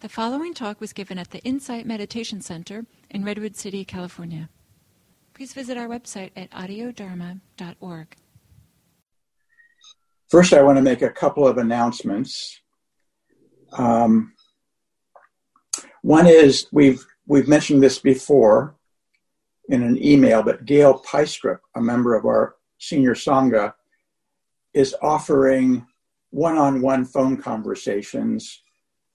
The following talk was given at the Insight Meditation Center in Redwood City, California. Please visit our website at audiodharma.org. First, I want to make a couple of announcements. Um, one is we've we've mentioned this before in an email, but Gail Pystrup, a member of our senior sangha, is offering one-on-one phone conversations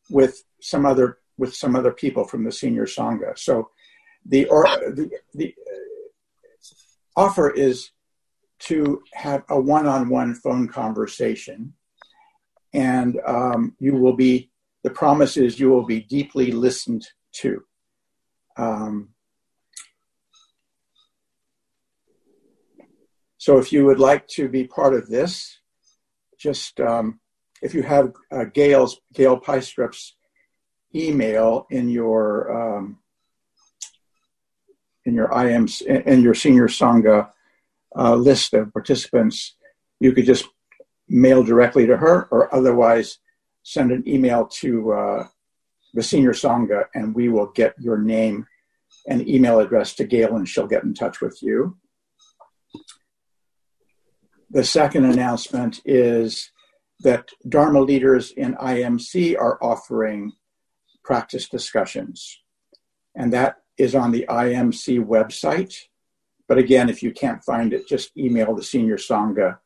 with some other with some other people from the senior sangha. So the or the, the offer is to have a one-on-one phone conversation, and um, you will be. The promise is you will be deeply listened to. Um, so if you would like to be part of this, just um, if you have uh, Gail's Gail Pystrup's email in your um, in your IMs in your senior sangha uh, list of participants, you could just mail directly to her, or otherwise send an email to uh, the senior sangha, and we will get your name and email address to Gail, and she'll get in touch with you. The second announcement is that Dharma leaders in IMC are offering practice discussions. And that is on the IMC website. But again, if you can't find it, just email the senior Sangha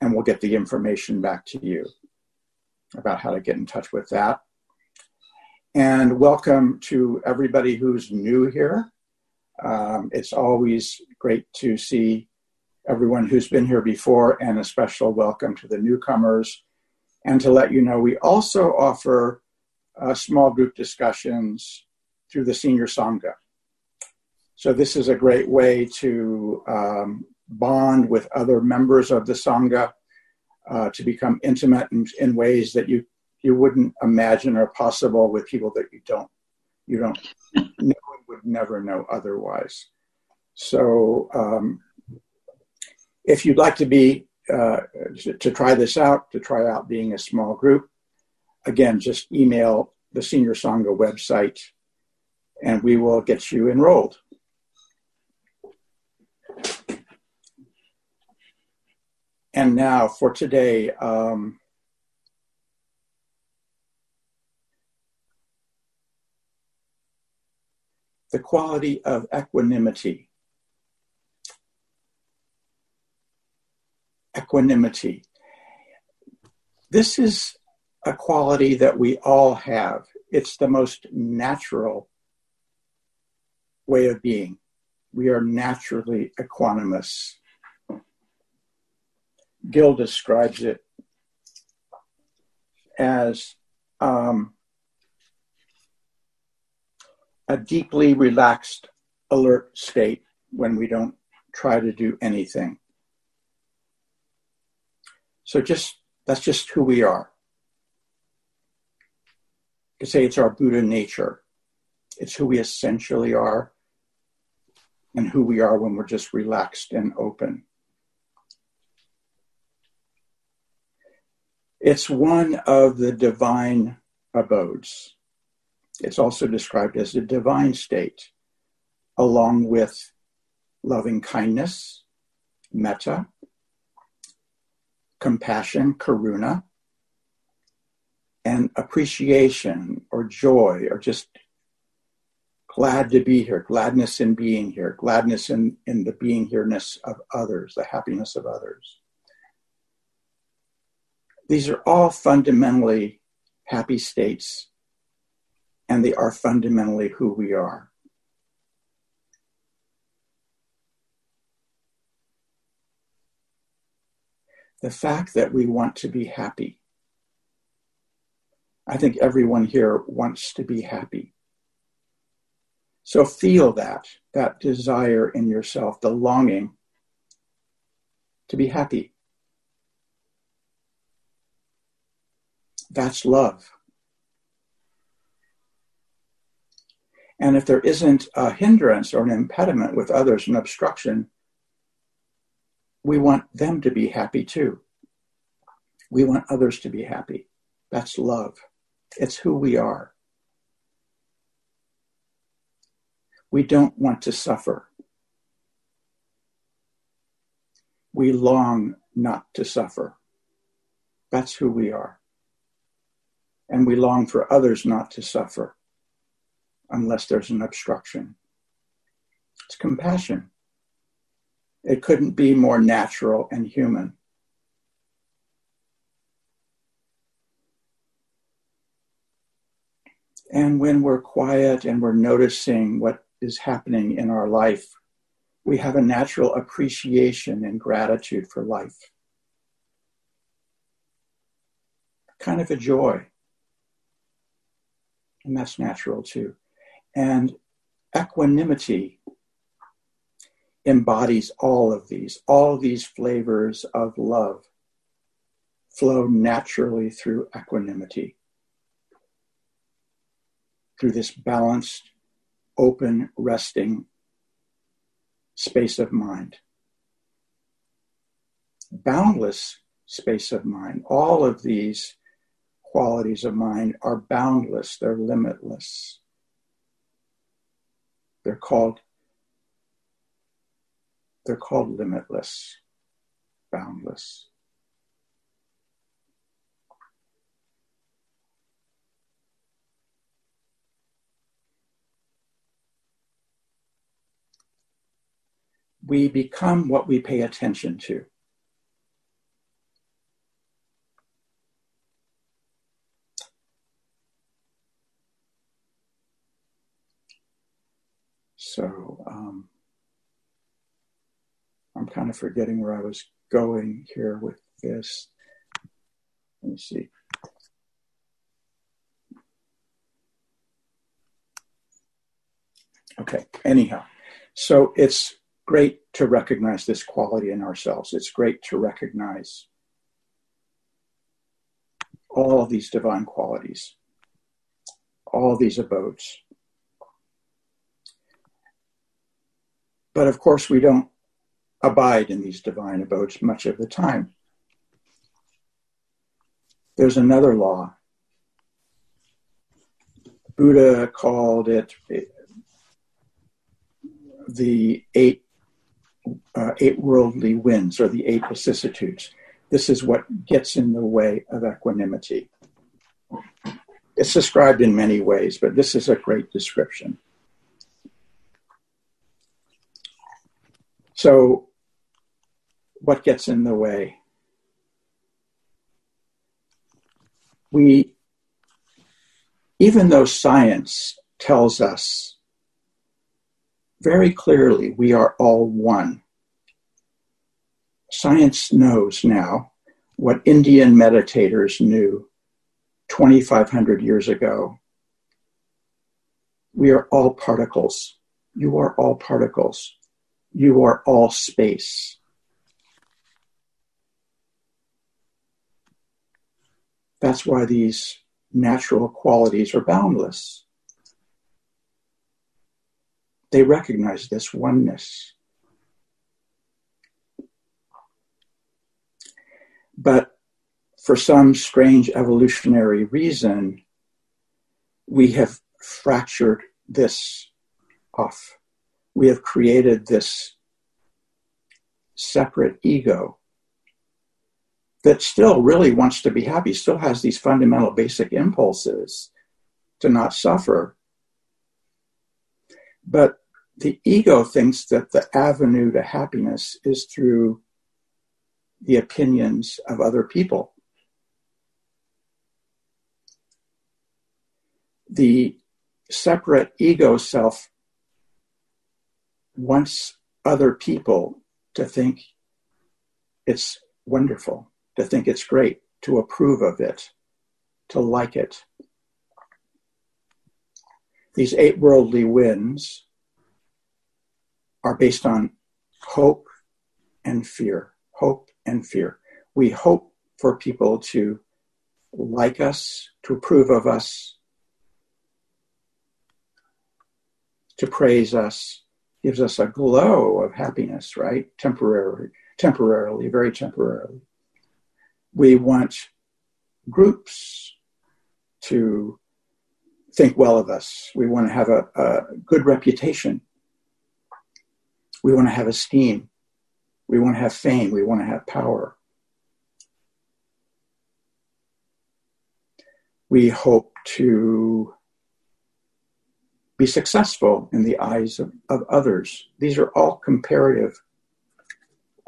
and we'll get the information back to you about how to get in touch with that. And welcome to everybody who's new here. Um, it's always great to see everyone who's been here before, and a special welcome to the newcomers. And to let you know, we also offer uh, small group discussions through the senior sangha. So this is a great way to um, bond with other members of the sangha, uh, to become intimate in, in, ways that you you wouldn't imagine are possible with people that you don't you don't know would never know otherwise. So um, if you'd like to be uh, to try this out, to try out being a small group, again, just email the Senior Sangha website and we will get you enrolled. And now for today, um, the quality of equanimity. Equanimity. This is a quality that we all have. It's the most natural way of being. We are naturally equanimous. Gil describes it as um, a deeply relaxed, alert state when we don't try to do anything. So just that's just who we are could say it's our Buddha nature. It's who we essentially are and who we are when we're just relaxed and open. It's one of the divine abodes. It's also described as a divine state, along with loving kindness, metta, compassion, karuna, and appreciation or joy or just glad to be here, gladness in being here, gladness in, in the being here-ness of others, the happiness of others. These are all fundamentally happy states, and they are fundamentally who we are. The fact that we want to be happy I think everyone here wants to be happy. So feel that, that desire in yourself, the longing to be happy. That's love. And if there isn't a hindrance or an impediment with others, an obstruction, we want them to be happy too. We want others to be happy. That's love. It's who we are. We don't want to suffer. We long not to suffer. That's who we are. And we long for others not to suffer unless there's an obstruction. It's compassion. It couldn't be more natural and human. And when we're quiet and we're noticing what is happening in our life, we have a natural appreciation and gratitude for life. Kind of a joy. And that's natural too. And equanimity embodies all of these. All these flavors of love flow naturally through equanimity through this balanced, open, resting space of mind. Boundless space of mind. All of these qualities of mind are boundless, they're limitless. They're called they're called limitless, boundless. we become what we pay attention to. So I'm kind of forgetting where I was going here with this. Let me see. Okay, anyhow. So it's great to recognize this quality in ourselves. It's great to recognize all these divine qualities, all these abodes. But of course, we don't abide in these divine abodes much of the time. There's another law. Buddha called it the eight uh, eight worldly winds or the eight vicissitudes. This is what gets in the way of equanimity. It's described in many ways, but this is a great description. So, what gets in the way? We, even though science tells us very clearly we are all one. Science knows now what Indian meditators knew 2,500 years ago. We are all particles. You are all particles. You are all space. That's why these natural qualities are boundless they recognize this oneness. But for some strange evolutionary reason, we have fractured this off. We have created this separate ego that still really wants to be happy, still has these fundamental basic impulses to not suffer. But the ego thinks that the avenue to happiness is through the opinions of other people. The separate ego self wants other people to think it's wonderful, to think it's great, to approve of it, to like it. These eight worldly winds are based on hope and fear. Hope and fear. We hope for people to like us, to approve of us, to praise us, gives us a glow of happiness, right? Temporarily, temporarily, very temporarily. We want groups to think well of us. We want to have a, a good reputation. We want to have esteem. We want to have fame. We want to have power. We hope to be successful in the eyes of, of others. These are all comparative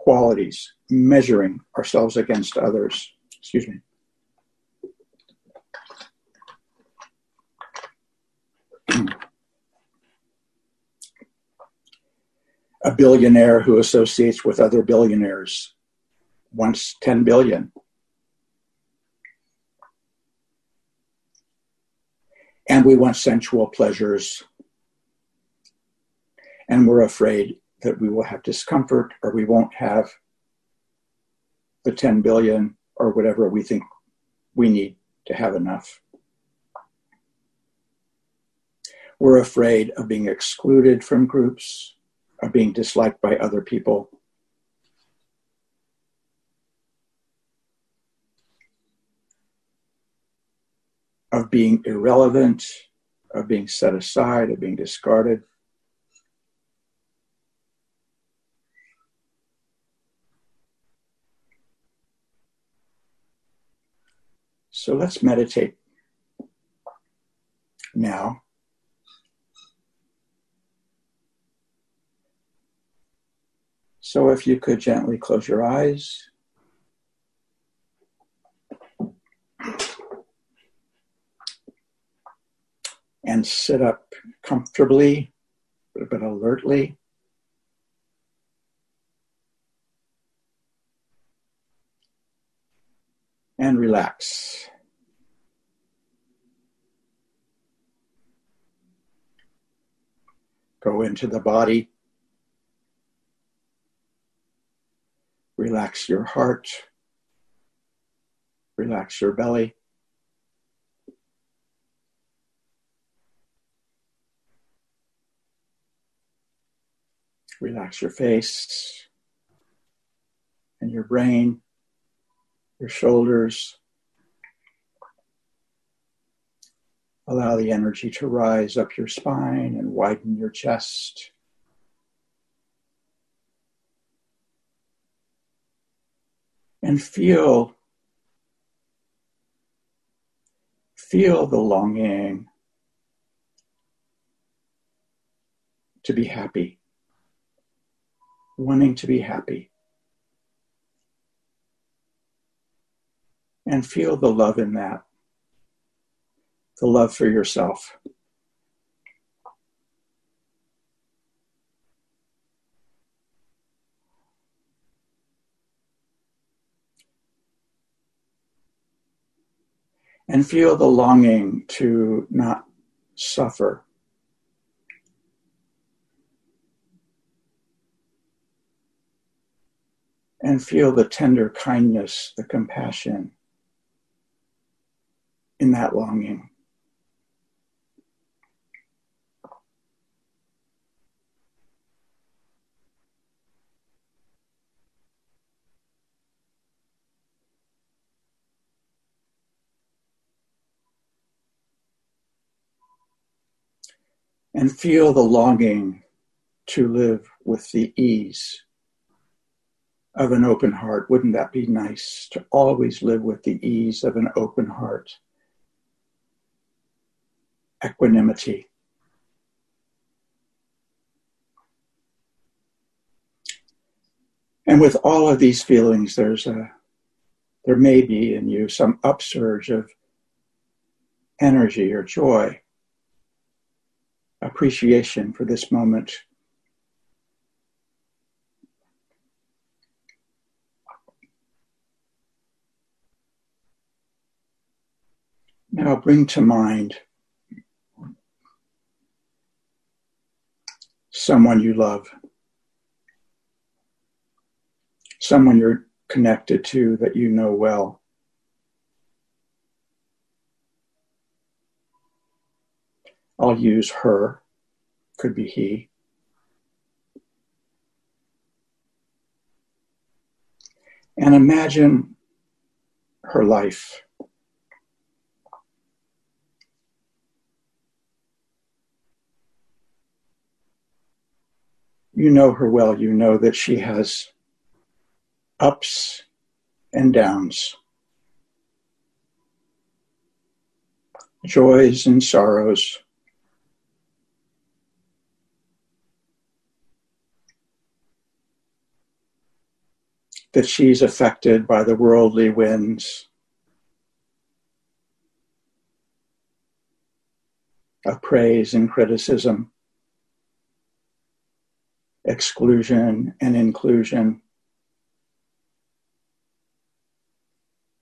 qualities, measuring ourselves against others. Excuse me. a billionaire who associates with other billionaires wants 10 billion. And we want sensual pleasures. And we're afraid that we will have discomfort or we won't have the 10 billion or whatever we think we need to have enough. We're afraid of being excluded from groups of being disliked by other people. Of being irrelevant, of being set aside, of being discarded. So let's meditate now So if you could gently close your eyes. And sit up comfortably, but alertly. And relax. Go into the body. Relax your heart. Relax your belly. Relax your face and your brain, your shoulders. Allow the energy to rise up your spine and widen your chest. and feel feel the longing to be happy wanting to be happy and feel the love in that the love for yourself and feel the longing to not suffer. And feel the tender kindness, the compassion in that longing. And feel the longing to live with the ease of an open heart. Wouldn't that be nice to always live with the ease of an open heart? Equanimity. And with all of these feelings, there's a there may be in you some upsurge of energy or joy appreciation for this moment. Now bring to mind someone you love, someone you're connected to that you know well. I'll use her, could be he. And imagine her life. You know her well, you know that she has ups and downs, joys and sorrows. That she's affected by the worldly winds of praise and criticism exclusion and inclusion,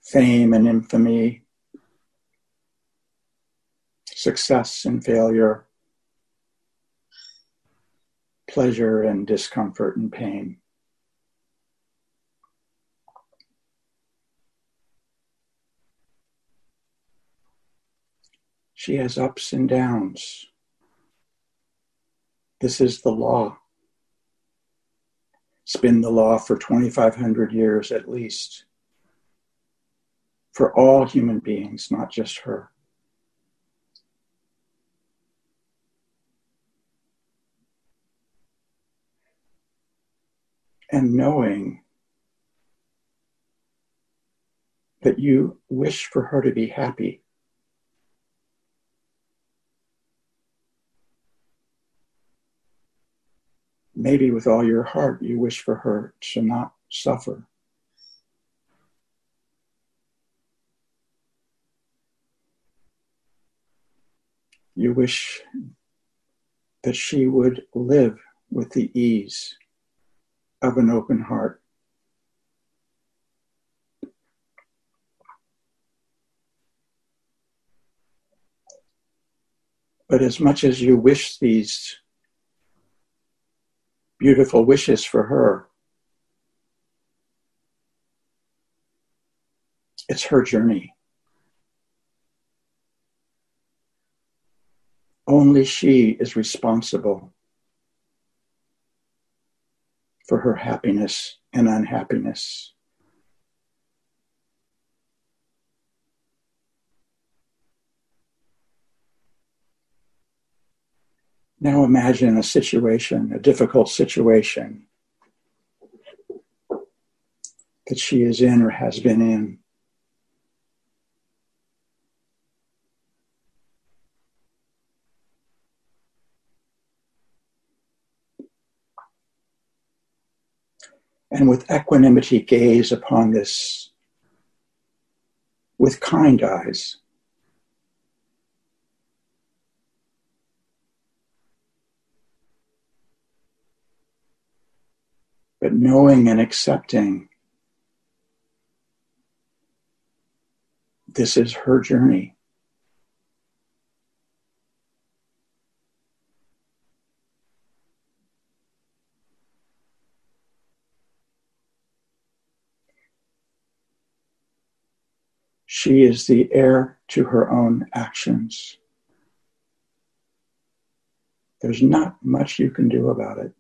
fame and infamy, success and failure, pleasure and discomfort and pain. She has ups and downs. This is the law. It's been the law for 2,500 years at least for all human beings, not just her. And knowing that you wish for her to be happy maybe with all your heart you wish for her to not suffer. You wish that she would live with the ease of an open heart. But as much as you wish these beautiful wishes for her. It's her journey. Only she is responsible for her happiness and unhappiness. Now imagine a situation, a difficult situation that she is in or has been in. And with equanimity, gaze upon this with kind eyes. But knowing and accepting this is her journey. She is the heir to her own actions. There's not much you can do about it.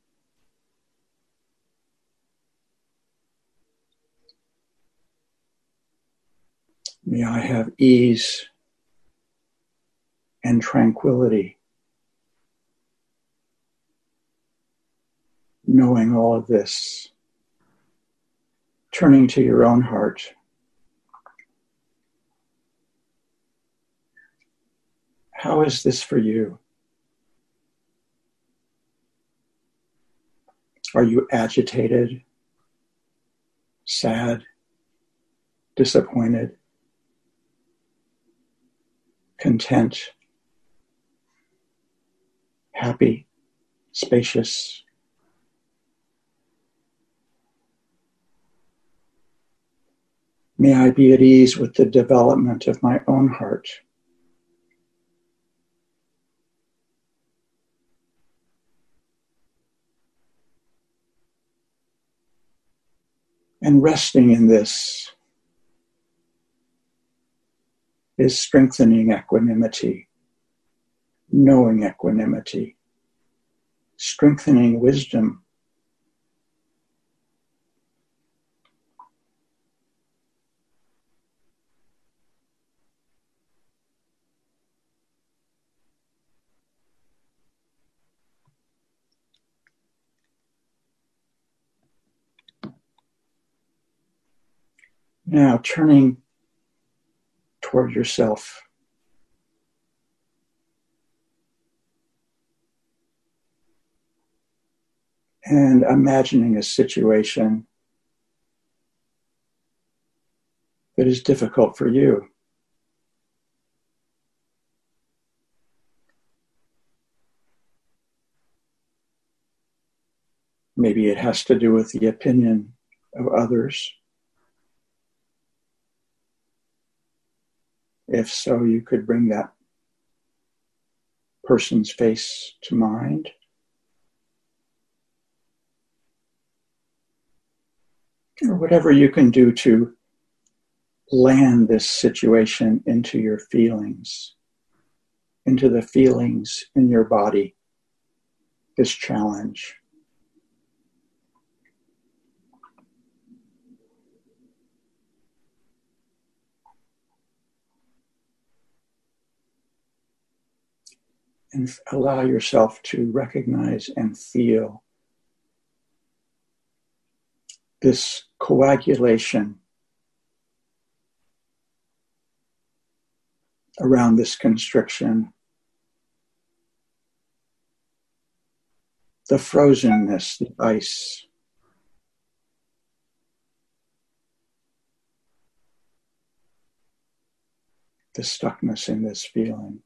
May I have ease and tranquility, knowing all of this, turning to your own heart. How is this for you? Are you agitated, sad, disappointed? Content, happy, spacious. May I be at ease with the development of my own heart. And resting in this is strengthening equanimity, knowing equanimity, strengthening wisdom. Now, turning toward yourself. And imagining a situation that is difficult for you. Maybe it has to do with the opinion of others. If so, you could bring that person's face to mind. Or whatever you can do to land this situation into your feelings, into the feelings in your body, this challenge. And allow yourself to recognize and feel this coagulation around this constriction, the frozenness, the ice. The stuckness in this feeling.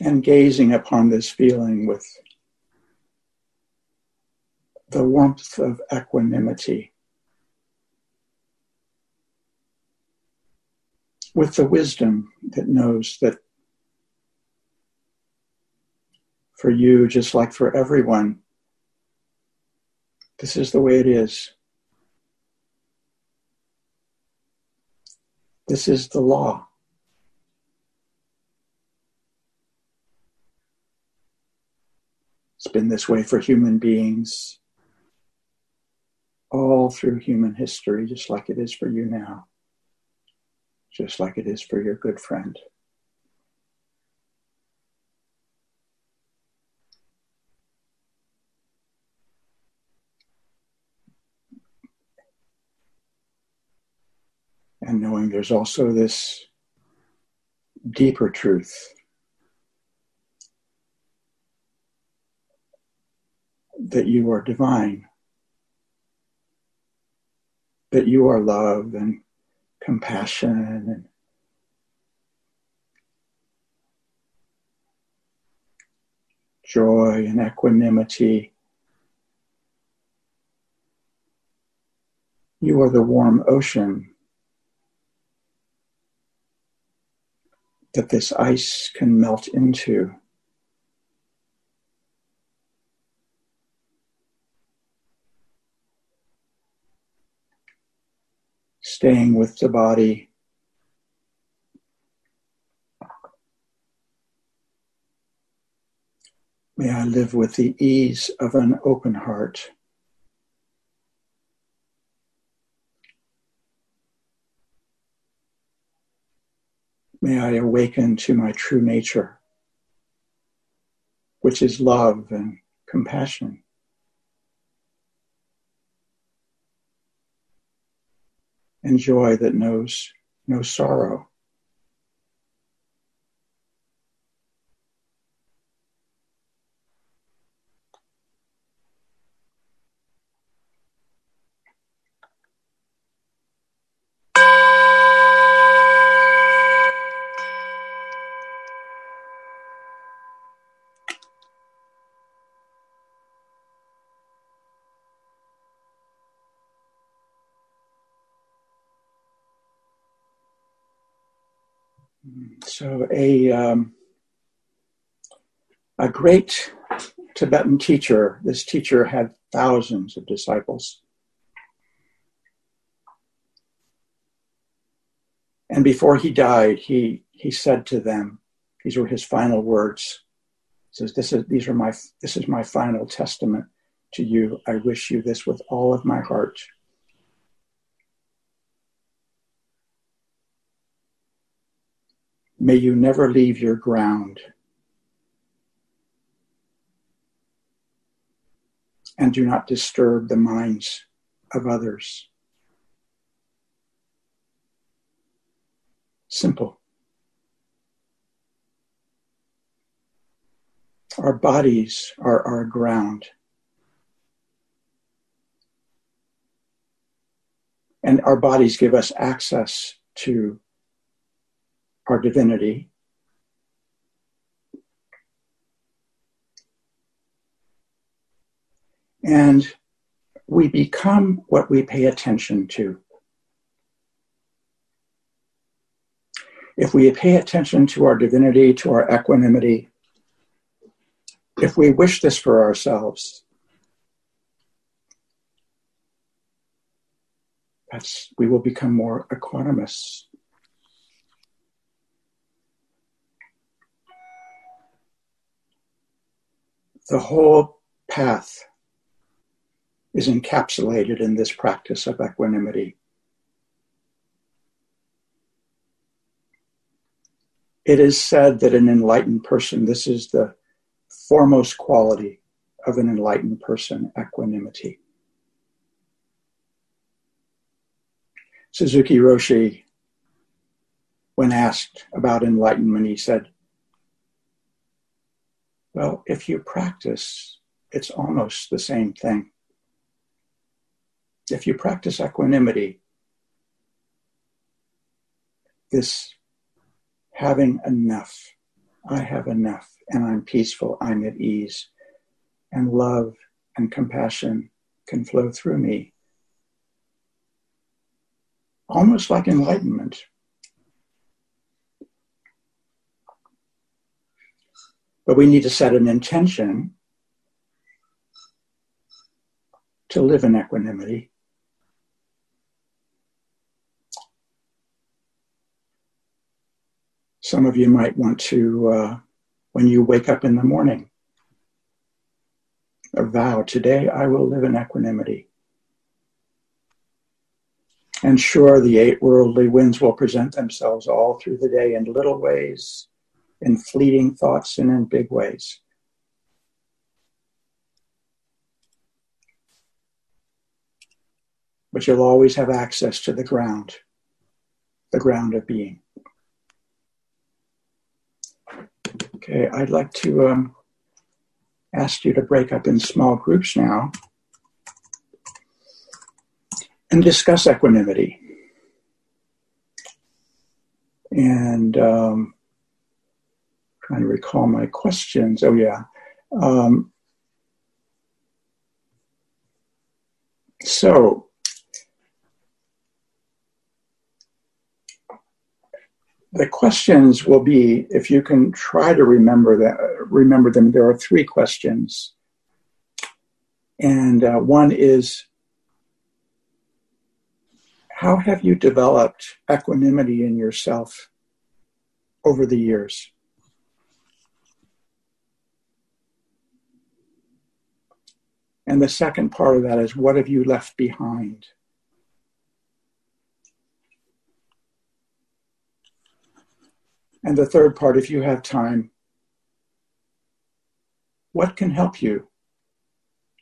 And gazing upon this feeling with the warmth of equanimity, with the wisdom that knows that for you, just like for everyone, this is the way it is. This is the law. It's been this way for human beings all through human history, just like it is for you now, just like it is for your good friend. And knowing there's also this deeper truth that you are divine, that you are love and compassion and joy and equanimity. You are the warm ocean that this ice can melt into. Staying with the body. May I live with the ease of an open heart. May I awaken to my true nature, which is love and compassion. And joy that knows no sorrow. So a um, a great Tibetan teacher. This teacher had thousands of disciples. And before he died, he, he said to them, these were his final words. He says, this is, these are my, this is my final testament to you. I wish you this with all of my heart. May you never leave your ground. And do not disturb the minds of others. Simple. Our bodies are our ground. And our bodies give us access to our divinity. And we become what we pay attention to. If we pay attention to our divinity, to our equanimity, if we wish this for ourselves, that's we will become more equanimous. The whole path is encapsulated in this practice of equanimity. It is said that an enlightened person, this is the foremost quality of an enlightened person equanimity. Suzuki Roshi, when asked about enlightenment, he said, Well, if you practice, it's almost the same thing. If you practice equanimity, this having enough, I have enough, and I'm peaceful, I'm at ease, and love and compassion can flow through me almost like enlightenment. But we need to set an intention to live in equanimity. Some of you might want to, uh, when you wake up in the morning, a vow today I will live in equanimity. And sure, the eight worldly winds will present themselves all through the day in little ways, in fleeting thoughts, and in big ways. But you'll always have access to the ground, the ground of being. Okay, I'd like to um, ask you to break up in small groups now and discuss equanimity. And um, trying to recall my questions. Oh, yeah. Um, so, the questions will be if you can try to remember that remember them there are three questions and uh, one is how have you developed equanimity in yourself over the years? And the second part of that is what have you left behind? And the third part, if you have time, what can help you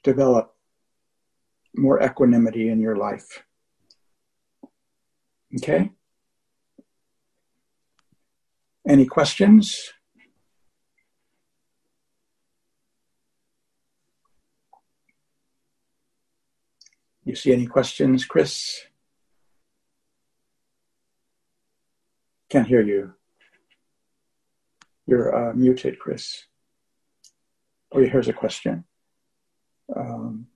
develop more equanimity in your life? Okay? Any questions? You see any questions, Chris? Can't hear you. You're uh, muted, Chris. Oh, here's a question. Um,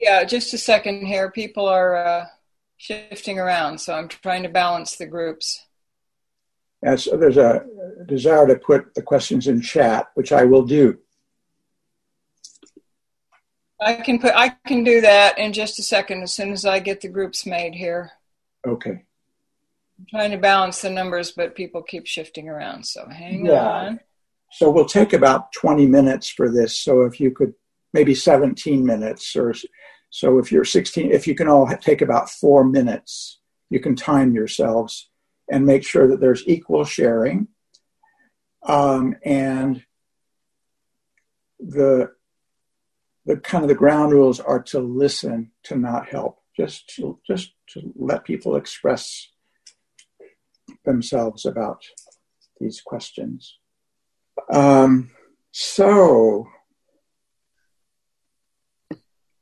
yeah, just a second here. People are uh, shifting around, so I'm trying to balance the groups. So there's a desire to put the questions in chat, which I will do. I can put I can do that in just a second as soon as I get the groups made here. Okay. I'm trying to balance the numbers, but people keep shifting around. So hang yeah. on. So we'll take about 20 minutes for this. So if you could maybe 17 minutes or so if you're 16, if you can all take about four minutes, you can time yourselves and make sure that there's equal sharing. Um, and the the kind of the ground rules are to listen, to not help, just to, just to let people express themselves about these questions. Um, so,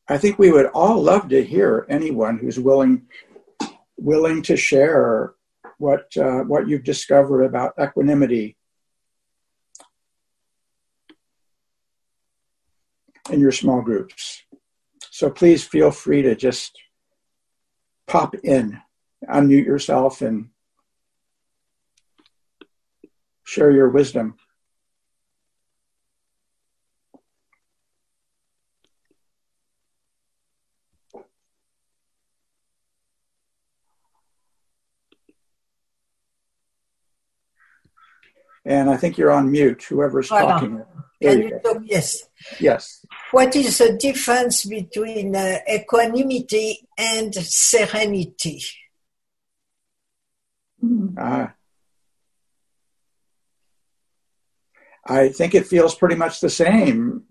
I think we would all love to hear anyone who's willing willing to share what uh, what you've discovered about equanimity in your small groups. So please feel free to just pop in, unmute yourself, and share your wisdom. And I think you're on mute, whoever's talking. Can you talk? Yes. Yes. What is the difference between uh, equanimity and serenity? Uh, I think it feels pretty much the same.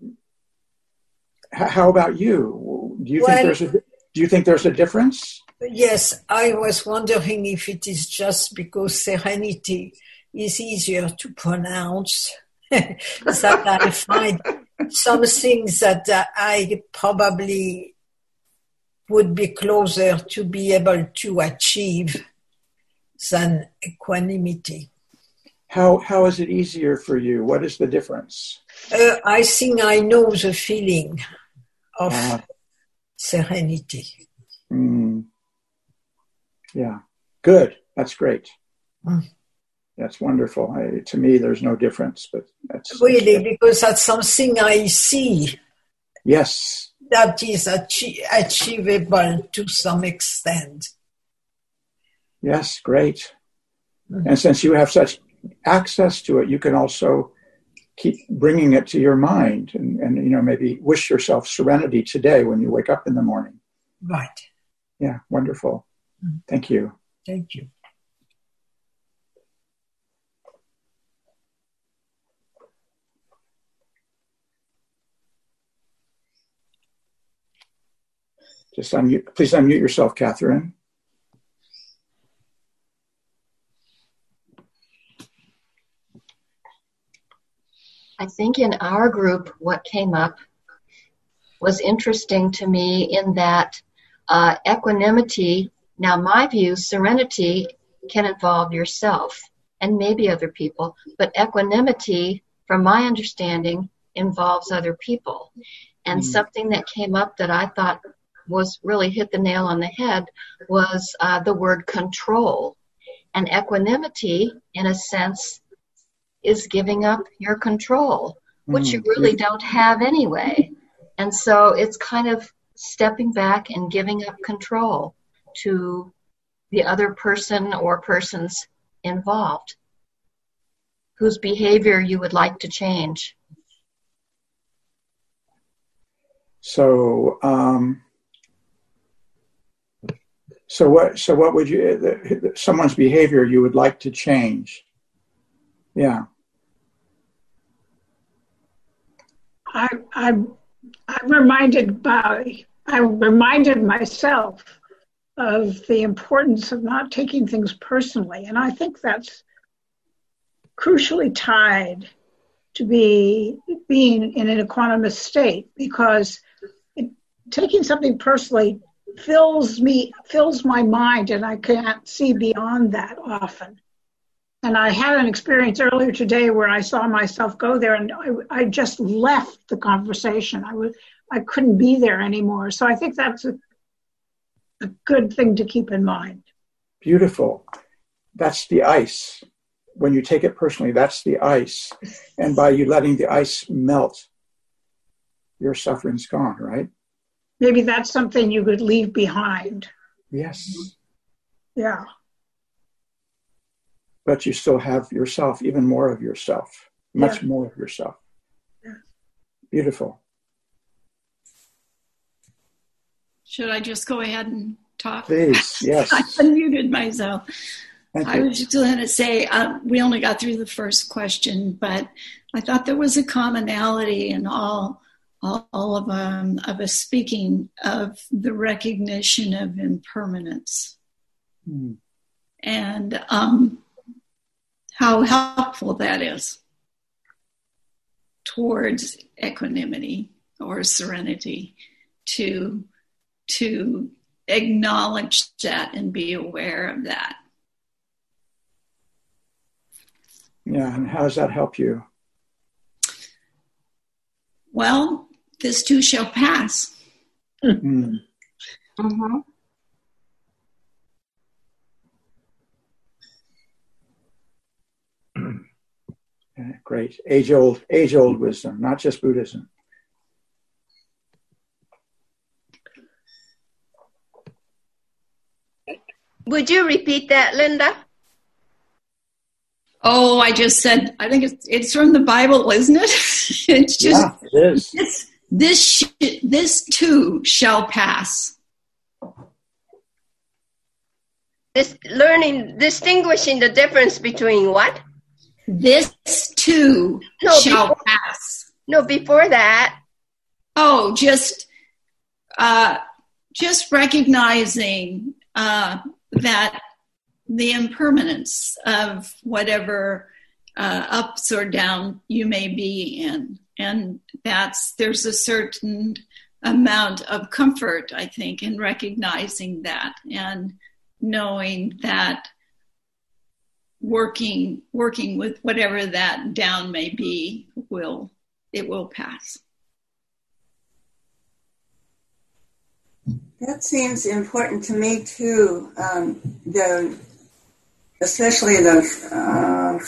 H- how about you? Do you Well- think there's a do you think there's a difference? Yes, I was wondering if it is just because serenity is easier to pronounce that I find some things that uh, I probably would be closer to be able to achieve than equanimity. How how is it easier for you? What is the difference? Uh, I think I know the feeling of Ah. serenity. Mm. Yeah, good. That's great. Mm. That's wonderful. I, to me, there's no difference, but that's Really, because that's something I see yes. that is achie- achievable to some extent. Yes, great. Mhm. And since you have such access to it, you can also keep bringing it to your mind and, and you know maybe wish yourself serenity today when you wake up in the morning. Right. Yeah, wonderful. Mhm. Thank you. Thank you. Just unmute, please unmute yourself, Catherine. I think in our group, what came up was interesting to me in that uh, equanimity, now, my view, serenity can involve yourself and maybe other people, but equanimity, from my understanding, involves other people. And Mm. something that came up that I thought was really hit the nail on the head was uh, the word control. And equanimity, in a sense, is giving up your control, which you Mm, really don't have anyway. And so it's kind of stepping back and giving up control to the other person or persons involved whose behavior you would like to change. So, um, so what? So what would you? The, someone's behavior you would like to change? Yeah. I, I'm, I'm reminded by, I reminded myself of the importance of not taking things personally. And I think that's crucially tied to be being in an equanimous state because taking something personally fills me, fills my mind and I can't see beyond that often. And I had an experience earlier today where I saw myself go there and I, I just left the conversation. I was I couldn't be there anymore. So I think that's a, a good thing to keep in mind. Beautiful. That's the ice. When you take it personally, that's the ice. And by you letting the ice melt, your suffering's gone, right? Maybe that's something you could leave behind. Yes. Yeah. But you still have yourself, even more of yourself, much Yeah. more of yourself. Yeah. Beautiful. Should I just go ahead and talk? Please, yes. I unmuted myself. I was just going to say uh, we only got through the first question, but I thought there was a commonality in all all, of um, of us speaking of the recognition of impermanence, mm. and um, how helpful that is towards equanimity or serenity to to acknowledge that and be aware of that. Yeah and how does that help you? Well this too shall pass mm. mm-hmm. Great. Age old, age old wisdom, not just Buddhism. Would you repeat that, Linda? Oh, I just said, I think it's, it's from the Bible, isn't it? it's just, yeah, it is. This, this, this too shall pass. This learning, distinguishing the difference between what? This too no, shall before, pass. No, before that. Oh, just, uh, just recognizing uh, that the impermanence of whatever uh, ups or down you may be in, and that's there's a certain amount of comfort, I think, in recognizing that and knowing that working working with whatever that down may be will it will pass. That seems important to me too um, the especially the uh,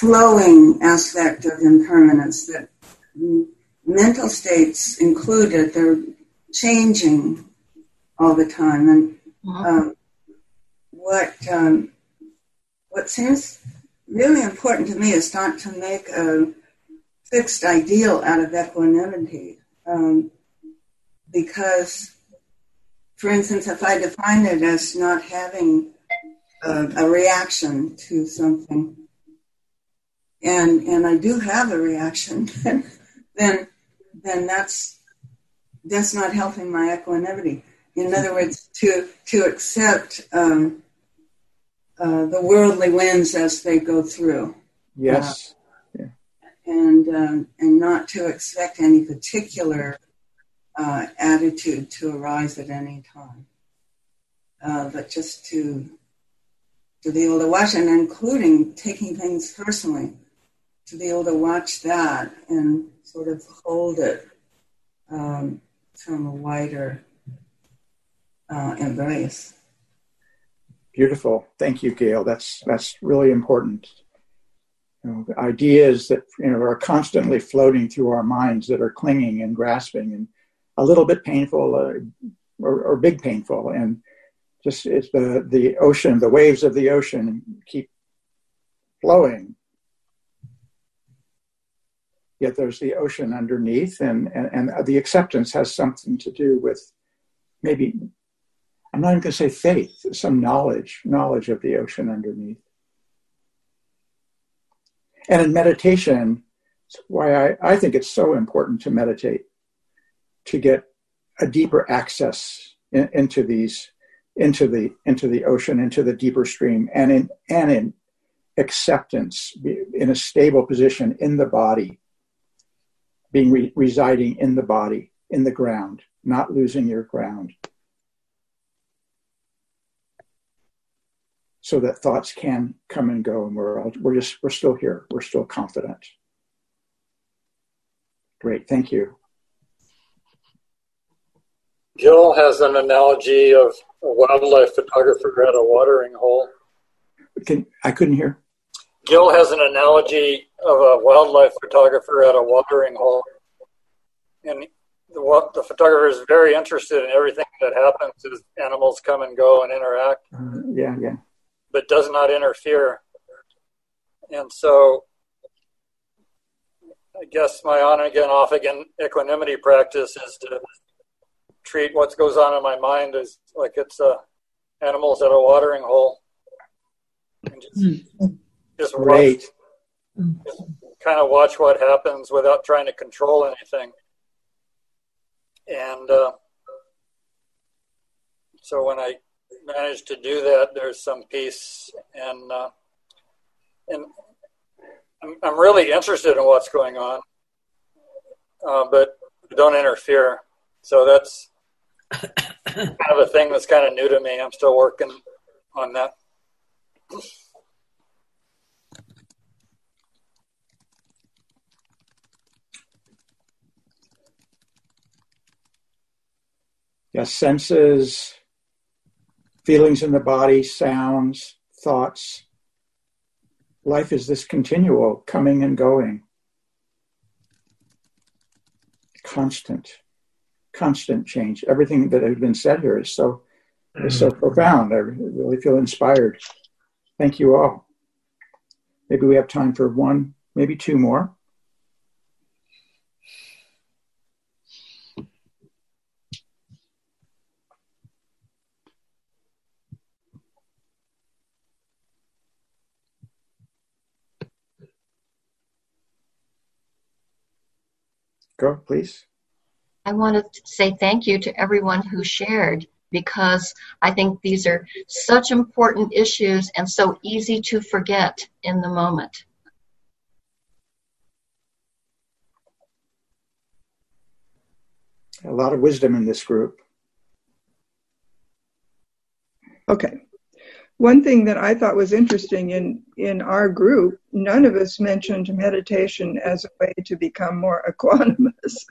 flowing aspect of impermanence that mental states included they're changing all the time and um, what um, what seems really important to me is not to make a fixed ideal out of equanimity. Um, because, for instance, if I define it as not having a, a reaction to something, and and I do have a reaction, then then that's that's not helping my equanimity. In other words, to to accept um, uh, the worldly winds as they go through. Yes. Uh, yeah. And um, and not to expect any particular uh, attitude to arise at any time, uh, but just to to be able to watch, and including taking things personally, to be able to watch that and sort of hold it um, from a wider uh, embrace. Beautiful. Thank you, Gail. That's that's really important. You know, ideas that you know are constantly floating through our minds that are clinging and grasping and a little bit painful uh, or, or big painful and just it's the the ocean the waves of the ocean keep flowing yet there's the ocean underneath and, and and the acceptance has something to do with maybe I'm not even going to say faith, some knowledge, knowledge of the ocean underneath. And in meditation, why I, I think it's so important to meditate, to get a deeper access in, into these, into the into the ocean, into the deeper stream, and in and in acceptance, in a stable position in the body, being re- residing in the body, in the ground, not losing your ground. so that thoughts can come and go and we're all, we're just we're still here we're still confident great thank you Gil has an analogy of a wildlife photographer at a watering hole. Can, I couldn't hear. Gil has an analogy of a wildlife photographer at a watering hole. And the, the photographer is very interested in everything that happens as animals come and go and interact. Uh, yeah, yeah but does not interfere. And so I guess my on again, off again equanimity practice is to treat what goes on in my mind as like it's uh, animals at a watering hole and just, just watch, just kind of watch what happens without trying to control anything. And uh, so when I managed to do that, there's some peace, and uh, and I'm, I'm really interested in what's going on, uh, but don't interfere. So that's kind of a thing that's kind of new to me. I'm still working on that. Yes, senses, feelings in the body, sounds, thoughts. Life is this continual coming and going. Constant, constant change. Everything that has been said here is so is so mm. profound. I really feel inspired. Thank you all. Maybe we have time for one, maybe two more. Go, please. I want to say thank you to everyone who shared because I think these are such important issues and so easy to forget in the moment. A lot of wisdom in this group. Okay. One thing that I thought was interesting in, in our group, none of us mentioned meditation as a way to become more equanimous,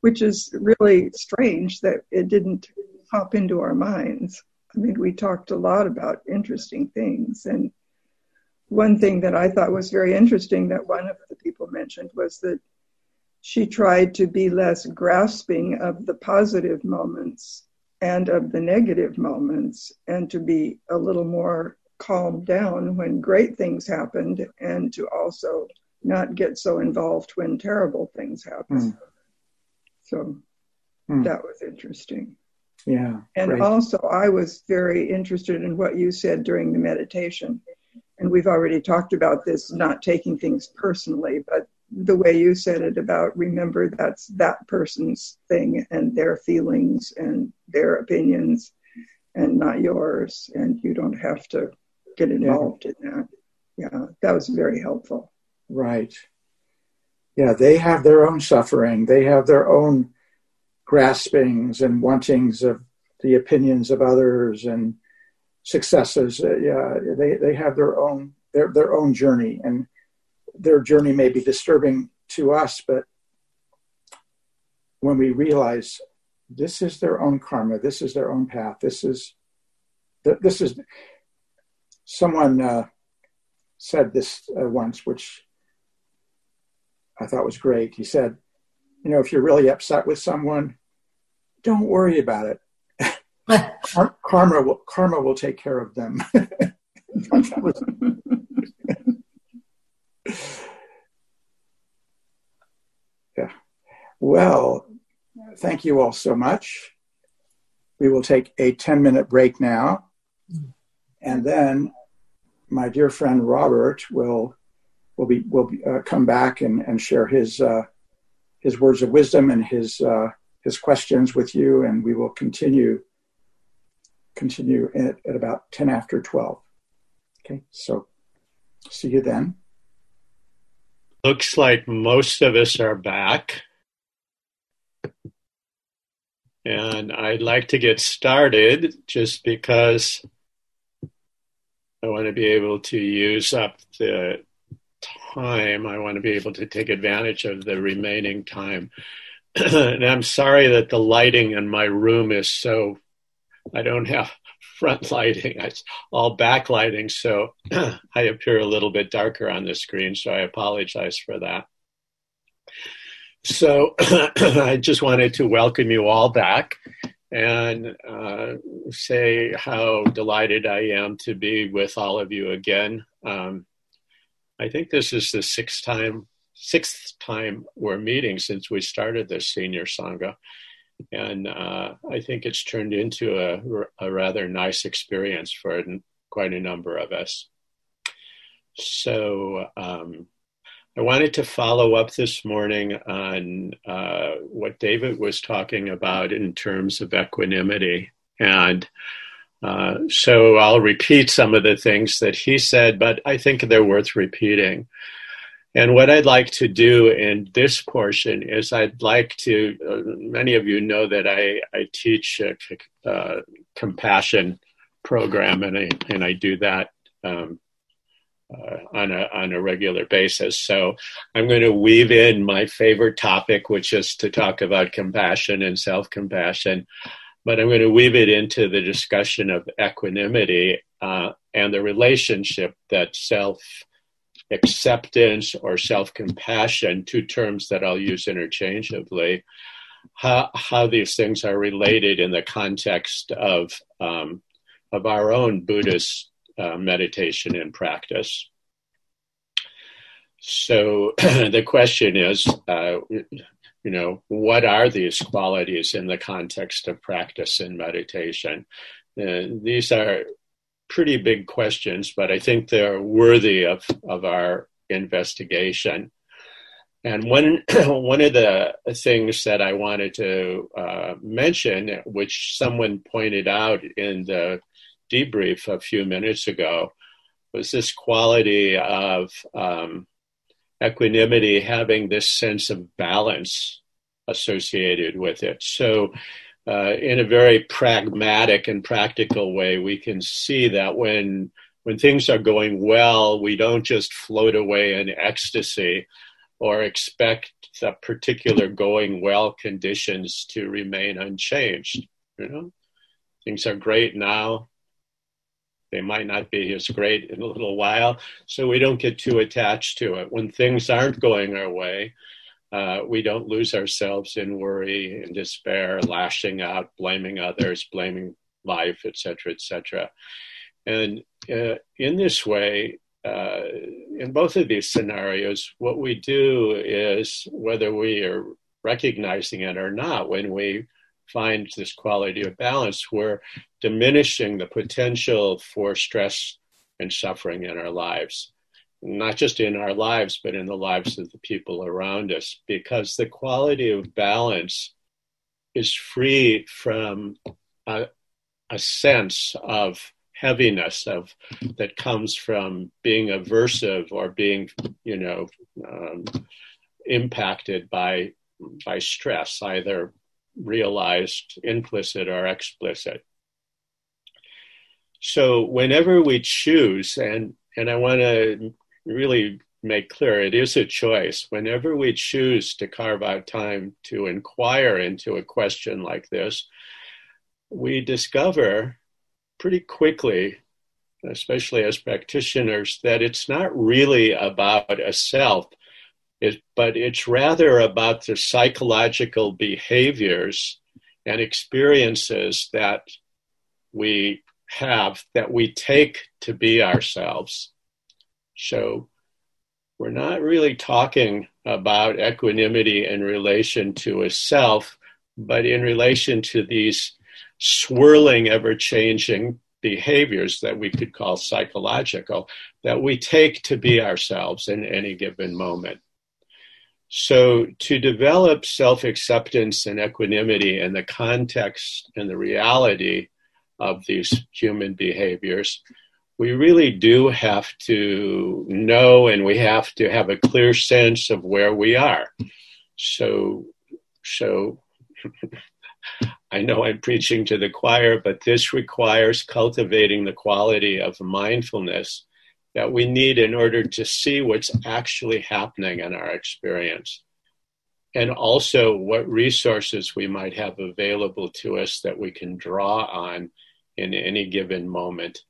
which is really strange that it didn't pop into our minds. I mean, we talked a lot about interesting things. And one thing that I thought was very interesting that one of the people mentioned was that she tried to be less grasping of the positive moments and of the negative moments and to be a little more calmed down when great things happened and to also not get so involved when terrible things happen. Mm. So mm. that was interesting. Yeah. And great. also, I was very interested in what you said during the meditation. And we've already talked about this, not taking things personally, but the way you said it about remember that's that person's thing and their feelings and their opinions and not yours. And you don't have to get involved yeah. in that. Yeah, that was very helpful. Right. Yeah, they have their own suffering, they have their own graspings and wantings of the opinions of others and successes. Uh, yeah, they, they have their own their their own journey, and their journey may be disturbing to us, but when we realize this is their own karma, this is their own path, this is this is someone uh, said this uh, once, which I thought was great. He said, you know, if you're really upset with someone, don't worry about it. karma will karma will take care of them. yeah. Well, thank you all so much. We will take a 10 minute break now. And then my dear friend Robert will will be will be, uh, come back and, and share his uh, his words of wisdom and his uh, his questions with you, and we will continue continue at, at about ten after twelve. Okay, so see you then. Looks like most of us are back. And I'd like to get started just because I want to be able to use up the time. I want to be able to take advantage of the remaining time. and I'm sorry that the lighting in my room is so, I don't have front lighting, it's all backlighting. So I appear a little bit darker on the screen. So I apologize for that. So I just wanted to welcome you all back and uh, say how delighted I am to be with all of you again. Um, I think this is the sixth time sixth time we're meeting since we started this senior sangha, and uh, I think it's turned into a, a rather nice experience for quite a number of us. so um, I wanted to follow up this morning on uh, what David was talking about in terms of equanimity. And uh, so I'll repeat some of the things that he said, but I think they're worth repeating. And what I'd like to do in this portion is I'd like to, uh, many of you know that I, I teach a uh, compassion program and I, and I do that um, uh, on a on a regular basis. So I'm going to weave in my favorite topic, which is to talk about compassion and self compassion, but I'm going to weave it into the discussion of equanimity uh, and the relationship that self acceptance or self compassion, two terms that I'll use interchangeably. How, how these things are related in the context of um, of our own Buddhist uh, meditation and practice. So the question is, uh, you know, what are these qualities in the context of practice and meditation? Uh, these are pretty big questions, but I think they're worthy of, of our investigation. And one one of the things that I wanted to uh, mention, which someone pointed out in the debrief a few minutes ago was this quality of um, equanimity having this sense of balance associated with it. So, uh, in a very pragmatic and practical way, we can see that when when things are going well, we don't just float away in ecstasy or expect the particular going well conditions to remain unchanged. You know, things are great now. They might not be as great in a little while, so we don't get too attached to it. When things aren't going our way, uh, we don't lose ourselves in worry and despair, lashing out, blaming others, blaming life, etc., etc. And uh, in this way, uh, in both of these scenarios, what we do is, whether we are recognizing it or not, when we find this quality of balance, we're diminishing the potential for stress and suffering in our lives. Not just in our lives, but in the lives of the people around us, because the quality of balance is free from a, a sense of heaviness of that comes from being aversive or being, you know, um, impacted by by stress, either realized implicit or explicit. So whenever we choose, and, and I want to really make clear it is a choice. Whenever we choose to carve out time to inquire into a question like this, we discover pretty quickly, especially as practitioners, that it's not really about a self it, but it's rather about the psychological behaviors and experiences that we have that we take to be ourselves. So we're not really talking about equanimity in relation to a self, but in relation to these swirling, ever changing behaviors that we could call psychological that we take to be ourselves in any given moment. So, to develop self acceptance and equanimity in the context and the reality of these human behaviors, we really do have to know and we have to have a clear sense of where we are. So, so I know I'm preaching to the choir, but this requires cultivating the quality of mindfulness that we need in order to see what's actually happening in our experience. And also what resources we might have available to us that we can draw on in any given moment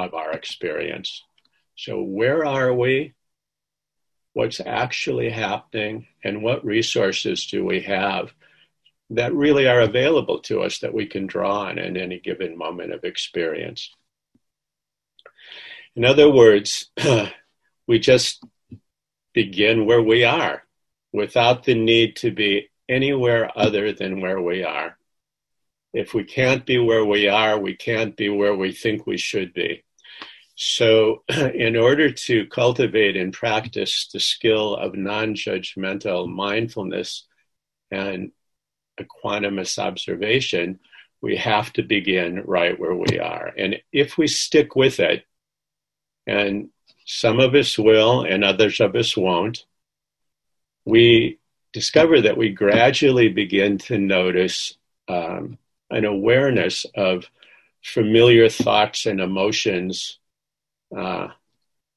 of our experience. So, where are we? What's actually happening? And what resources do we have that really are available to us that we can draw on in any given moment of experience? In other words, we just begin where we are without the need to be anywhere other than where we are. If we can't be where we are, we can't be where we think we should be. So, in order to cultivate and practice the skill of non judgmental mindfulness and equanimous observation, we have to begin right where we are. And if we stick with it, and some of us will and others of us won't, we discover that we gradually begin to notice um, an awareness of familiar thoughts and emotions uh,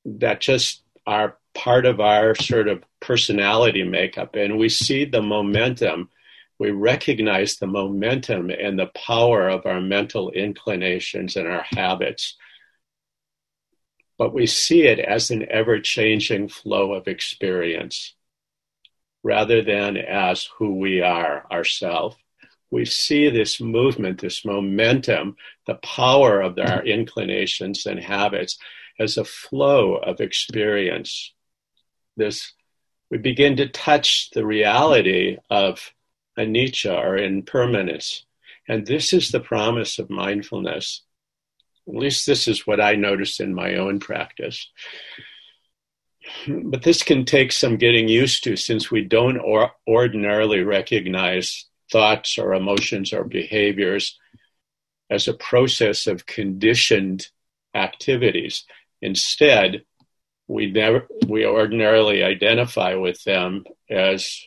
that just are part of our sort of personality makeup. And we see the momentum, we recognize the momentum and the power of our mental inclinations and our habits. But we see it as an ever changing flow of experience rather than as who we are ourselves. We see this movement, this momentum, the power of our mm-hmm. inclinations and habits as a flow of experience. This we begin to touch the reality of anicca or impermanence. And this is the promise of mindfulness. At least this is what I noticed in my own practice. But this can take some getting used to since we don't or ordinarily recognize thoughts or emotions or behaviors as a process of conditioned activities. Instead, we never we ordinarily identify with them as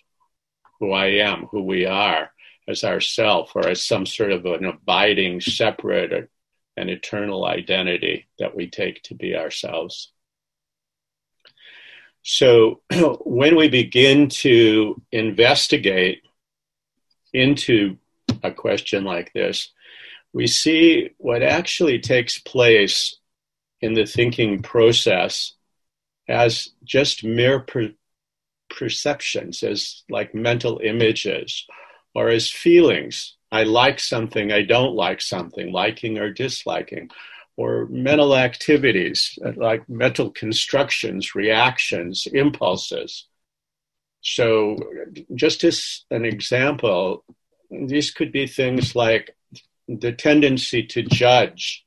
who I am, who we are, as ourself, or as some sort of an abiding, separate, and eternal identity that we take to be ourselves. So when we begin to investigate into a question like this, we see what actually takes place in the thinking process as just mere per- perceptions, as like mental images, or as feelings. I like something, I don't like something, liking or disliking, or mental activities like mental constructions, reactions, impulses. So, just as an example, these could be things like the tendency to judge,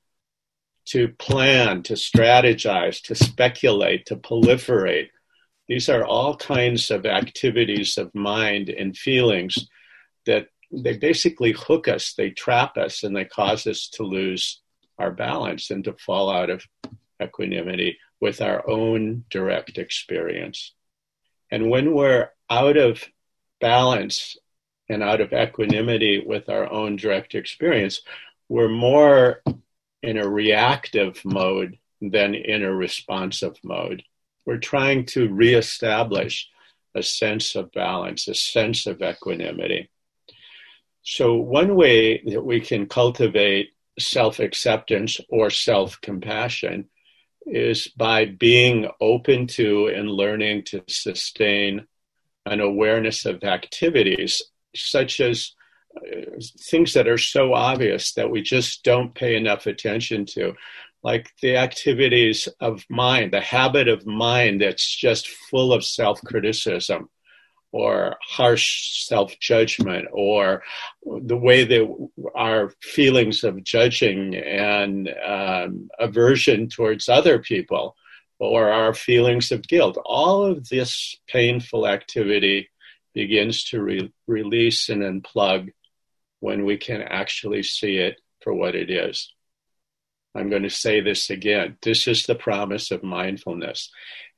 to plan, to strategize, to speculate, to proliferate. These are all kinds of activities of mind and feelings that they basically hook us, they trap us, and they cause us to lose our balance and to fall out of equanimity with our own direct experience. And when we're out of balance and out of equanimity with our own direct experience, we're more in a reactive mode than in a responsive mode. We're trying to reestablish a sense of balance, a sense of equanimity. So, one way that we can cultivate self acceptance or self compassion is by being open to and learning to sustain an awareness of activities such as uh, things that are so obvious that we just don't pay enough attention to, like the activities of mind, the habit of mind that's just full of self criticism or harsh self judgment or the way that our feelings of judging and um, aversion towards other people or our feelings of guilt. All of this painful activity begins to re- release and unplug when we can actually see it for what it is. I'm going to say this again. This is the promise of mindfulness.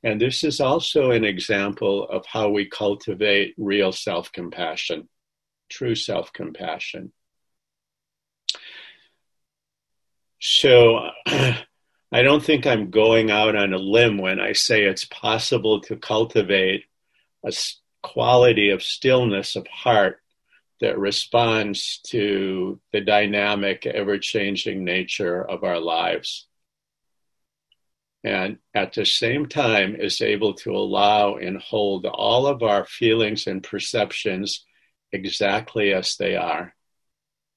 And this is also an example of how we cultivate real self compassion, true self compassion. So I don't think I'm going out on a limb when I say it's possible to cultivate a quality of stillness of heart that responds to the dynamic, ever changing nature of our lives. And at the same time, is able to allow and hold all of our feelings and perceptions exactly as they are.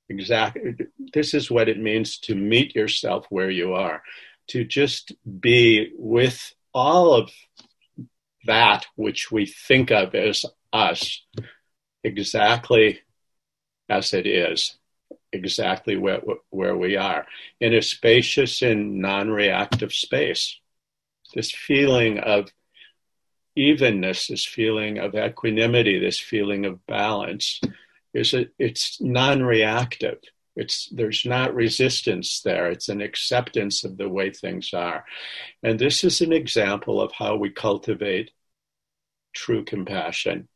Exactly. This is what it means to meet yourself where you are, to just be with all of that which we think of as us exactly as it is. Exactly where, where we are in a spacious and non reactive space. This feeling of evenness, this feeling of equanimity, this feeling of balance is a, it's non-reactive. It's there's not resistance there. It's an acceptance of the way things are. And this is an example of how we cultivate true compassion.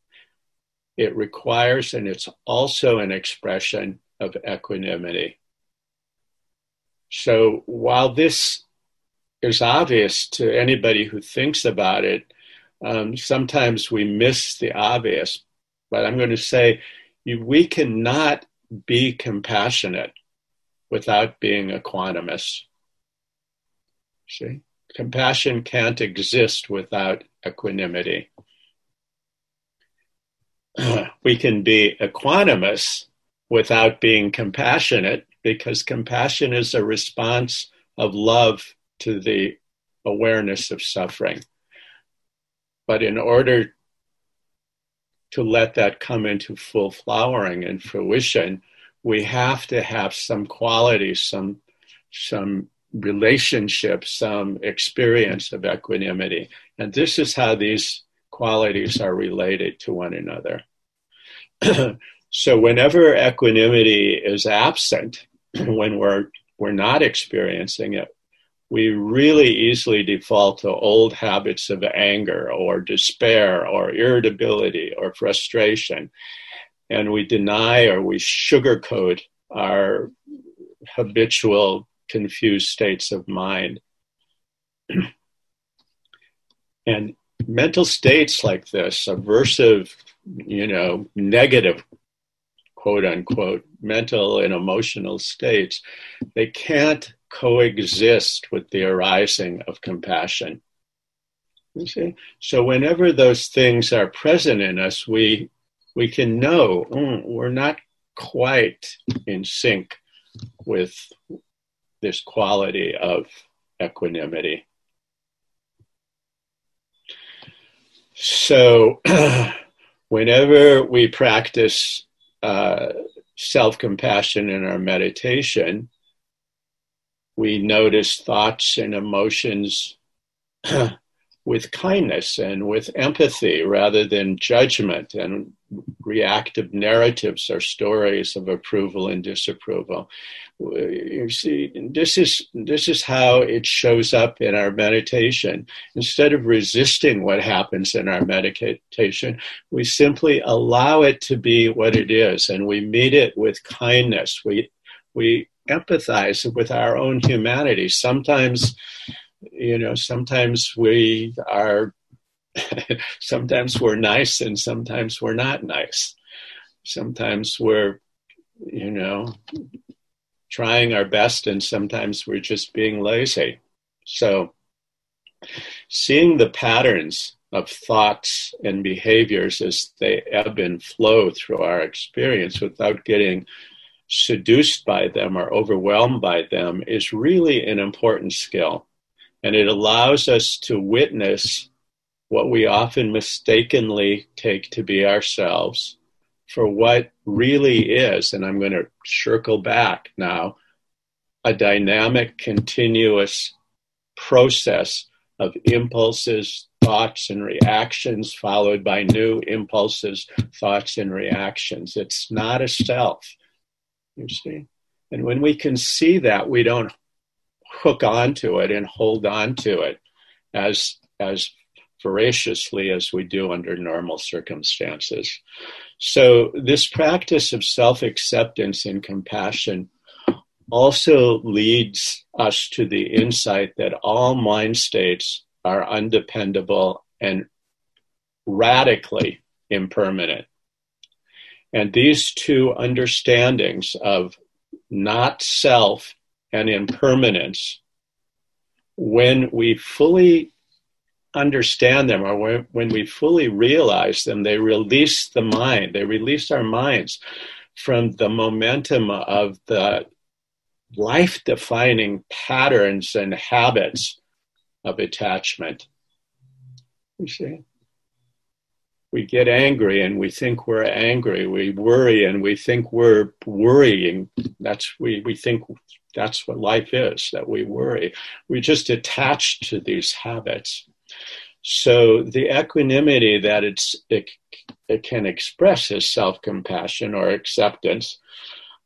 It requires and it's also an expression of equanimity. So while this is obvious to anybody who thinks about it, um, sometimes we miss the obvious. But I'm going to say we cannot be compassionate without being equanimous. See? Compassion can't exist without equanimity. we can be equanimous without being compassionate because compassion is a response of love to the awareness of suffering. But in order to let that come into full flowering and fruition, we have to have some quality, some some relationship, some experience of equanimity. And this is how these qualities are related to one another. so whenever equanimity is absent, when we're we're not experiencing it, we really easily default to old habits of anger or despair or irritability or frustration. And we deny or we sugarcoat our habitual confused states of mind. and mental states like this, aversive, you know, negative, quote unquote, mental and emotional states, they can't coexist with the arising of compassion. You see? So whenever those things are present in us, we we can know mm, we're not quite in sync with this quality of equanimity. So, whenever we practice uh, self compassion in our meditation, we notice thoughts and emotions with kindness and with empathy rather than judgment and reactive narratives or stories of approval and disapproval. You see, this is this is how it shows up in our meditation. Instead of resisting what happens in our meditation, we simply allow it to be what it is, and we meet it with kindness. We we empathize with our own humanity. Sometimes, you know, sometimes we are, sometimes we're nice and sometimes we're not nice. Sometimes we're, you know, trying our best and sometimes we're just being lazy. So, seeing the patterns of thoughts and behaviors as they ebb and flow through our experience without getting seduced by them or overwhelmed by them is really an important skill. And it allows us to witness what we often mistakenly take to be ourselves for what really is. And I'm going to circle back now a dynamic, continuous process of impulses, thoughts, and reactions, followed by new impulses, thoughts, and reactions. It's not a self you see. And when we can see that, we don't hook onto it and hold on to it as as voraciously as we do under normal circumstances. So this practice of self-acceptance and compassion also leads us to the insight that all mind states are undependable and radically impermanent. And these two understandings of not self and impermanence, when we fully understand them or when we fully realize them, they release the mind, they release our minds from the momentum of the life defining patterns and habits of attachment. You see? we get angry and we think we're angry. We worry and we think we're worrying. That's we we think that's what life is. That we worry. We just attach to these habits. So the equanimity that it's it, it can express as self compassion or acceptance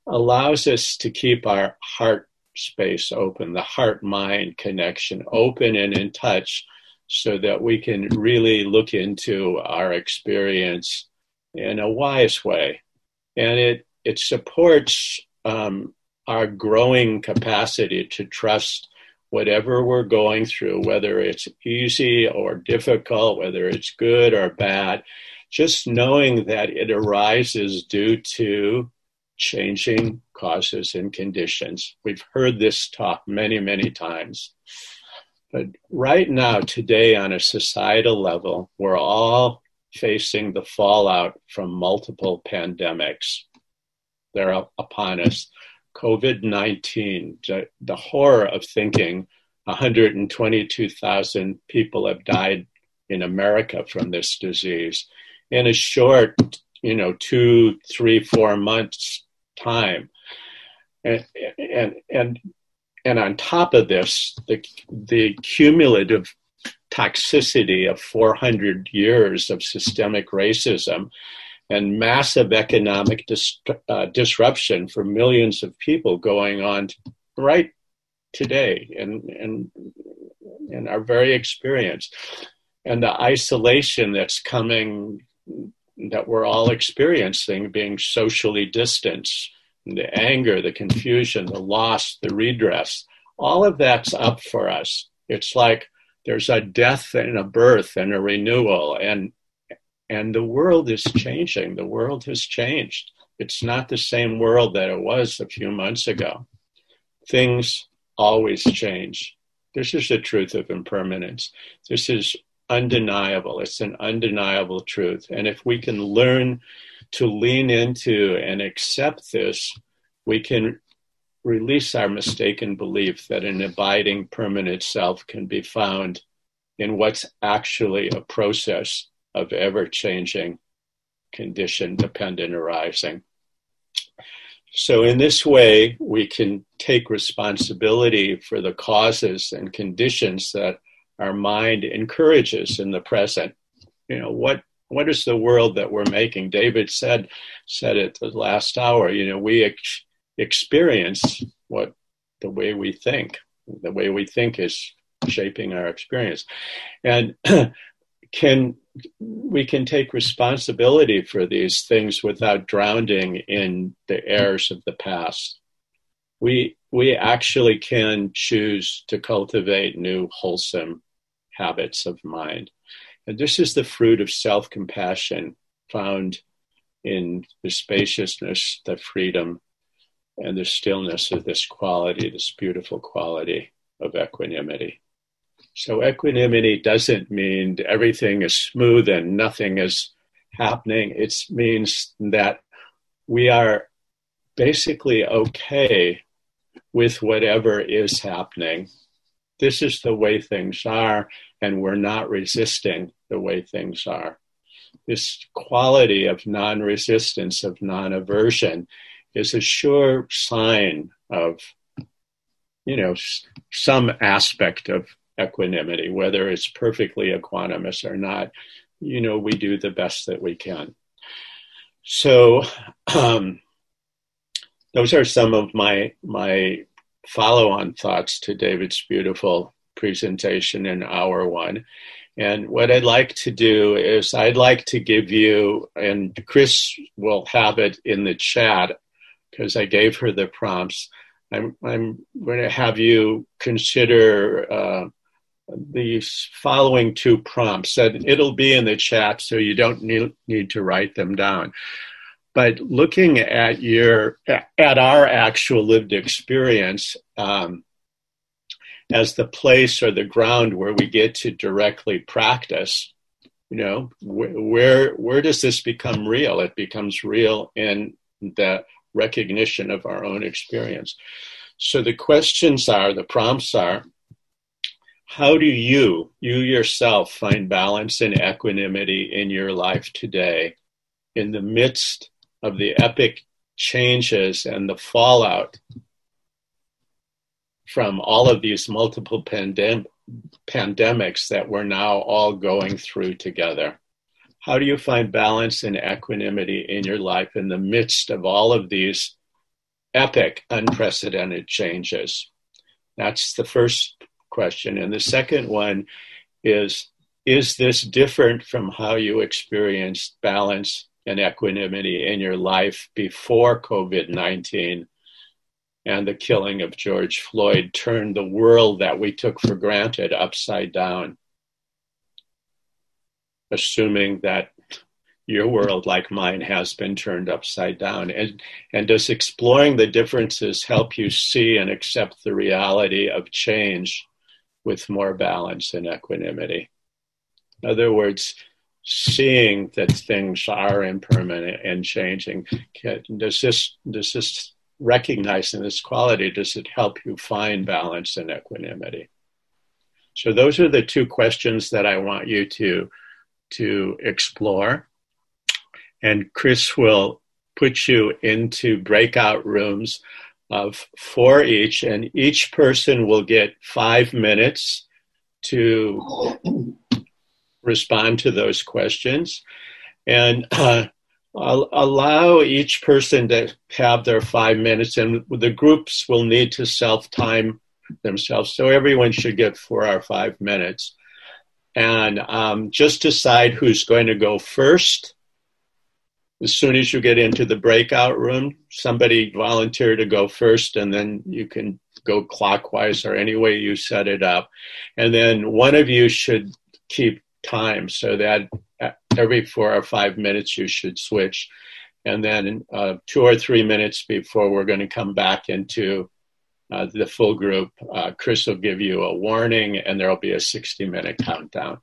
allows us to keep our heart space open, the heart mind connection open and in touch so that we can really look into our experience in a wise way. And it, it supports um, our growing capacity to trust whatever we're going through, whether it's easy or difficult, whether it's good or bad, just knowing that it arises due to changing causes and conditions. We've heard this talk many, many times. But right now, today, on a societal level, we're all facing the fallout from multiple pandemics. They're upon us. COVID 19, the, horror of thinking 122,000 people have died in America from this disease in a short, you know, two, three, four months time. And, and, and and on top of this, the, the cumulative toxicity of 400 years of systemic racism and massive economic dis- uh, disruption for millions of people going on right today and, and, and are very experienced. And the isolation that's coming, that we're all experiencing, being socially distanced, the anger, the confusion, the loss, the redress, all of that's up for us. It's like there's a death and a birth and a renewal and and the world is changing. The world has changed. It's not the same world that it was a few months ago. Things always change. This is the truth of impermanence. This is undeniable. It's an undeniable truth. And if we can learn to lean into and accept this, we can release our mistaken belief that an abiding permanent self can be found in what's actually a process of ever changing, condition dependent arising. So, in this way, we can take responsibility for the causes and conditions that our mind encourages in the present. You know, what what is the world that we're making? David said said it the last hour. You know, we ex- experience what the way we think. The way we think is shaping our experience, and can we can take responsibility for these things without drowning in the errors of the past. We we actually can choose to cultivate new wholesome habits of mind. And this is the fruit of self compassion found in the spaciousness, the freedom, and the stillness of this quality, this beautiful quality of equanimity. So, equanimity doesn't mean everything is smooth and nothing is happening. It means that we are basically okay with whatever is happening. This is the way things are, and we're not resisting the way things are. This quality of non resistance, of non aversion, is a sure sign of, you know, some aspect of equanimity, whether it's perfectly equanimous or not. You know, we do the best that we can. So, um, those are some of my my follow-on thoughts to David's beautiful presentation in hour one. And what I'd like to do is I'd like to give you, and Chris will have it in the chat because I gave her the prompts. I'm, I'm going to have you consider uh, these following two prompts. And it'll be in the chat, so you don't need, need to write them down. But looking at your at our actual lived experience, um, as the place or the ground where we get to directly practice you know where where does this become real it becomes real in the recognition of our own experience so the questions are the prompts are how do you, you yourself, find balance and equanimity in your life today in the midst of the epic changes and the fallout from all of these multiple pandem- pandemics that we're now all going through together? How do you find balance and equanimity in your life in the midst of all of these epic, unprecedented changes? That's the first question. And the second one is Is this different from how you experienced balance and equanimity in your life before COVID 19 and the killing of George Floyd turned the world that we took for granted upside down? Assuming that your world, like mine, has been turned upside down. And, and does exploring the differences help you see and accept the reality of change with more balance and equanimity. In other words, seeing that things are impermanent and changing. Does this does this recognizing this quality does it help you find balance and equanimity? So those are the two questions that I want you to to explore. And Chris will put you into breakout rooms of four each, and each person will get five minutes to respond to those questions. And uh, I'll allow each person to have their five minutes, and the groups will need to self time themselves. So everyone should get four or five minutes. And um, just decide who's going to go first as soon as you get into the breakout room, somebody volunteer to go first, and then you can go clockwise or any way you set it up. And then one of you should keep time so that every four or five minutes you should switch. And then uh, two or three minutes before we're going to come back into uh, the full group, uh, Chris will give you a warning and there will be a 60 minute countdown.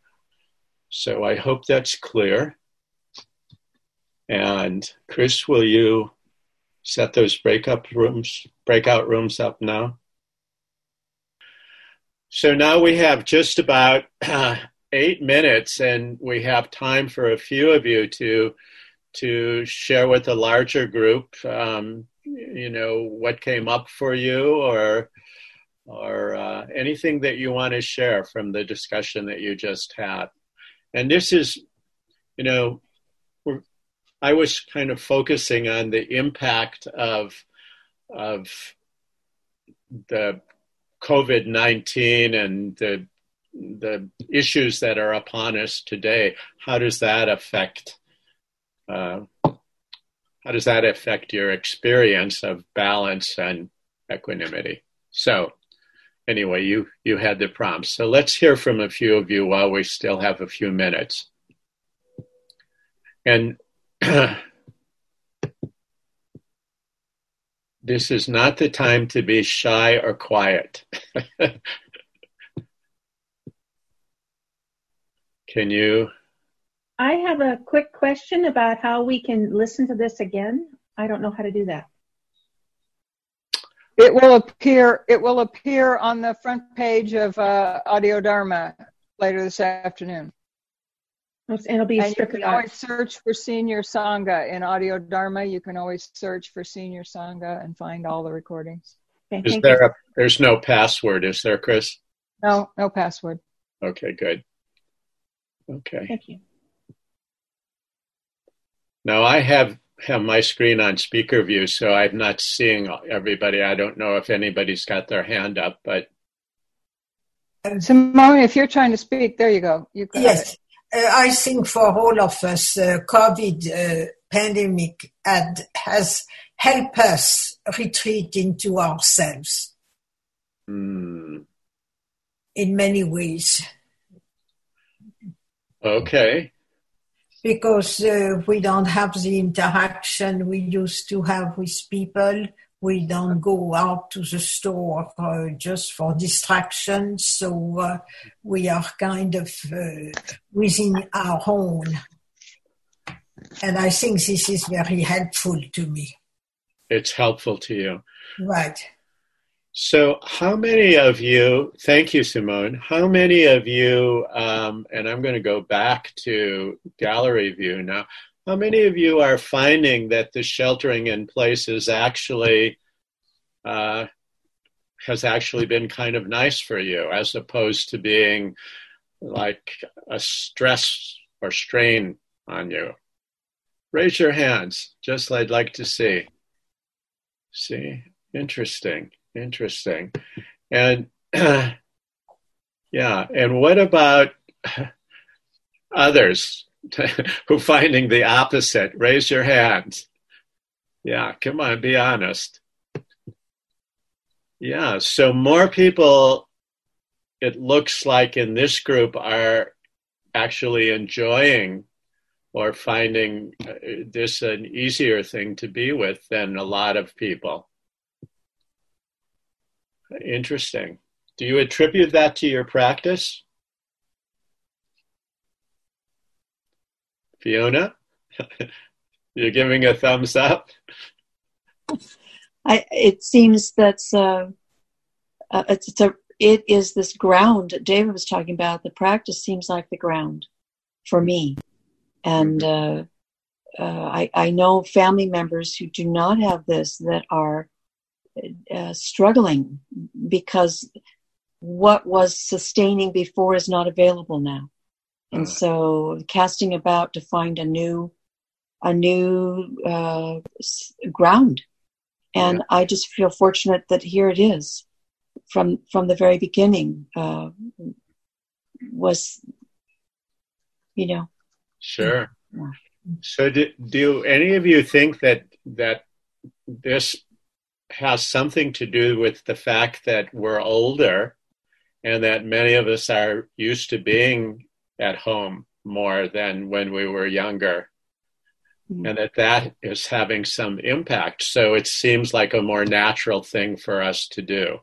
So I hope that's clear. And Chris, will you set those breakup rooms, breakout rooms up now? So now we have just about uh, eight minutes, and we have time for a few of you to to share with a larger group. Um, you know what came up for you, or or uh, anything that you want to share from the discussion that you just had. And this is, you know, I was kind of focusing on the impact of of the COVID nineteen and the the issues that are upon us today. How does that affect? Uh, how does that affect your experience of balance and equanimity? So, anyway, you you had the prompts. So let's hear from a few of you while we still have a few minutes. And this is not the time to be shy or quiet. Can you? I have a quick question about how we can listen to this again. I don't know how to do that. It will appear. It will appear on the front page of uh, Audio Dharma later this afternoon. And it'll be and you can always search for Senior Sangha in Audio Dharma. You can always search for Senior Sangha and find all the recordings. Okay, is there a, there's no password, is there, Chris? No, no password. Okay, good. Okay. Thank you. Now I have have my screen on speaker view, so I'm not seeing everybody. I don't know if anybody's got their hand up, but Simone, if you're trying to speak, there you go. You yes. Uh, I think for all of us, uh, COVID uh, pandemic had, has helped us retreat into ourselves mm. in many ways. Okay. Because uh, we don't have the interaction we used to have with people we don't go out to the store uh, just for distraction. So uh, we are kind of uh, within our own. And I think this is very helpful to me. It's helpful to you. Right. So, how many of you, thank you, Simone, how many of you, um, and I'm going to go back to gallery view now, how many of you are finding that the sheltering in place is actually, uh, has actually been kind of nice for you as opposed to being like a stress or strain on you? Raise your hands, just I'd like to see. See, interesting. Interesting. And yeah, and what about others who finding the opposite? Raise your hands. Yeah, come on, be honest. Yeah, so more people, it looks like in this group, are actually enjoying or finding uh, this an easier thing to be with than a lot of people. Interesting. Do you attribute that to your practice? Fiona? You're giving a thumbs up? I, it seems that's uh, uh, it's, it's, a it is this ground David was talking about. The practice seems like the ground for me, and uh, uh I, I know family members who do not have this that are uh, struggling because what was sustaining before is not available now and so casting about to find a new a new uh, ground. And yeah. i just feel fortunate that here it is. From from the very beginning uh, was you know. Sure. Yeah. so do, do any of you think that that this has something to do with the fact that we're older and that many of us are used to being at home more than when we were younger. Mm-hmm. and that that is having some impact. So it seems like a more natural thing for us to do.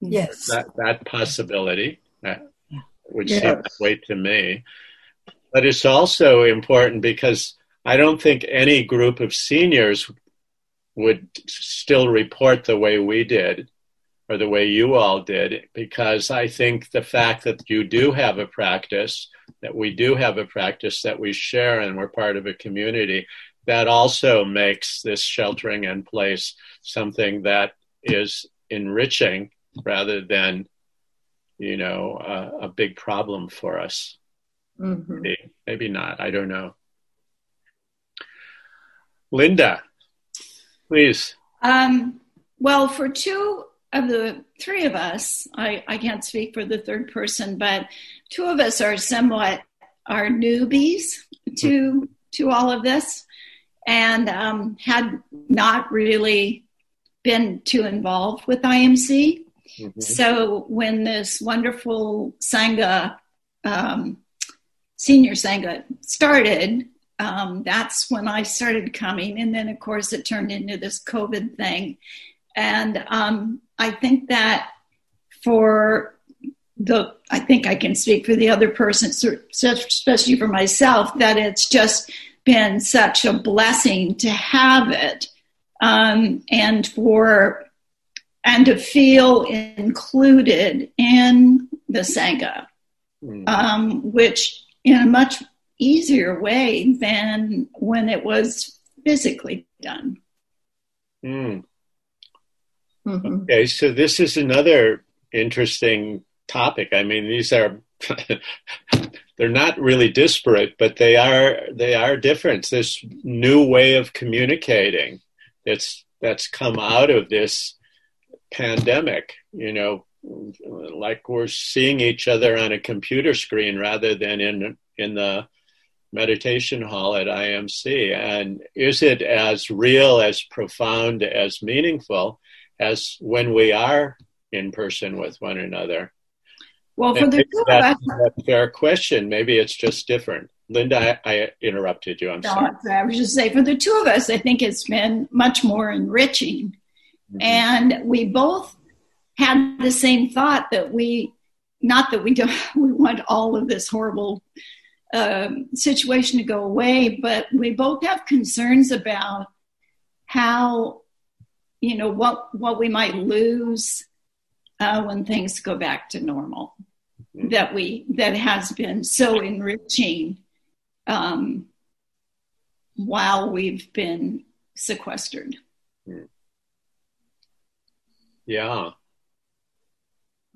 Yes. That that possibility that would yes. seem that way to me. But it's also important because i don't think any group of seniors would still report the way we did or the way you all did because I think the fact that you do have a practice, that we do have a practice that we share and we're part of a community, that also makes this sheltering in place something that is enriching rather than, you know, a, a big problem for us. Mm-hmm. Maybe, maybe not. I don't know. Linda, Please. Um, well, for two of the three of us, I, I can't speak for the third person, but two of us are somewhat are newbies to to all of this, and um, had not really been too involved with IMC. Mm-hmm. So when this wonderful sangha, um, senior sangha started, um, that's when I started coming. And then, of course, it turned into this COVID thing. And um, I think that for the, I think I can speak for the other person, especially for myself, that it's just been such a blessing to have it um, and for and to feel included in the sangha, mm. um, which in a much easier way than when it was physically done. Mm. Mm-hmm. Okay, so this is another interesting topic. I mean, these are they're not really disparate, but they are they are different. This new way of communicating that's that's come out of this pandemic. You know, like we're seeing each other on a computer screen rather than in in the meditation hall at IMC? And is it as real, as profound, as meaningful as when we are in person with one another? Well, for the two that's, that's a fair question. Maybe it's just different. Linda, I, I interrupted you. I'm no, sorry. I was just saying, for the two of us, I think it's been much more enriching. Mm-hmm. And we both had the same thought that we, not that we don't, we want all of this horrible um, situation to go away, but we both have concerns about how you know what what we might lose uh, when things go back to normal. Mm-hmm. That we that has been so enriching um, while we've been sequestered. Hmm. Yeah.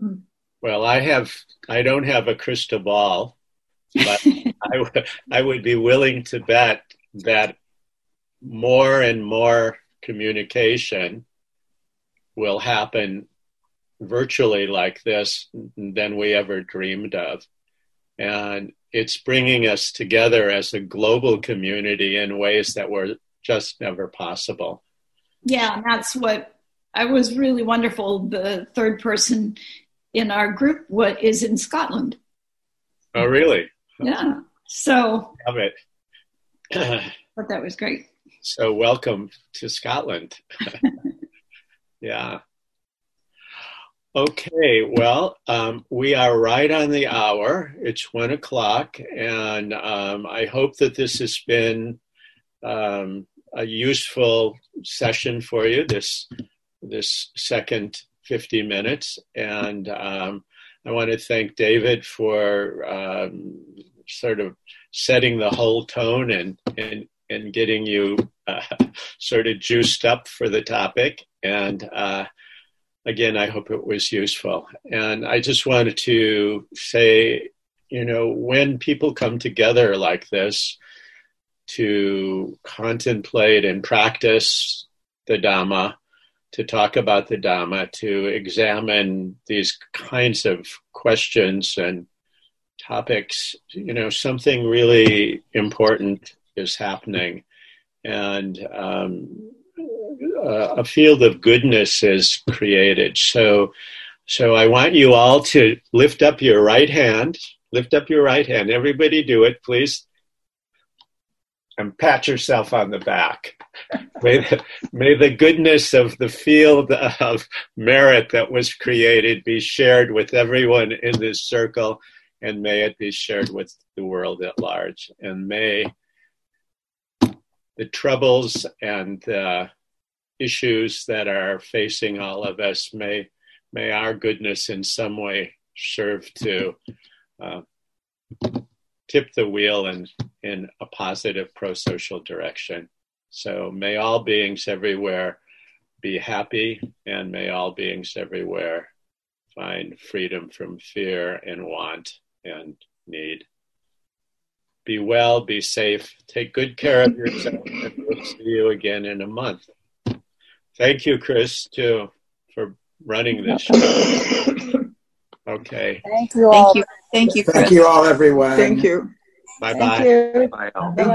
Mm. Well, I have I don't have a crystal ball, but I, w- I would be willing to bet that more and more communication will happen virtually like this than we ever dreamed of. And it's bringing us together as a global community in ways that were just never possible. Yeah, that's what I was really wonderful. The third person in our group what is in Scotland. Oh, really? Yeah. So love it. but that was great. So welcome to Scotland. yeah. Okay, well, um, we are right on the hour. It's one o'clock, and um, I hope that this has been um, a useful session for you. This this second fifty minutes, and um, I want to thank David for um, sort of setting the whole tone and and and getting you uh, sort of juiced up for the topic. And uh, again, I hope it was useful. And I just wanted to say, you know, when people come together like this to contemplate and practice the Dhamma, to talk about the Dhamma, to examine these kinds of questions and topics, you know, something really important is happening. And um, a field of goodness is created. So, so I want you all to lift up your right hand. Lift up your right hand. Everybody do it, please. And pat yourself on the back. may, the, may the goodness of the field of merit that was created be shared with everyone in this circle, and may it be shared with the world at large. And may the troubles and issues that are facing all of us may may our goodness in some way serve to uh, tip the wheel in in a positive pro-social direction. So may all beings everywhere be happy and may all beings everywhere find freedom from fear and want and need be well, be safe, take good care of yourself, and we'll see you again in a month. Thank you, Chris, too, for running this show. Okay. Thank you all. Thank you. Thank you, Chris. Thank you all, everyone. Thank you. Bye bye. Bye.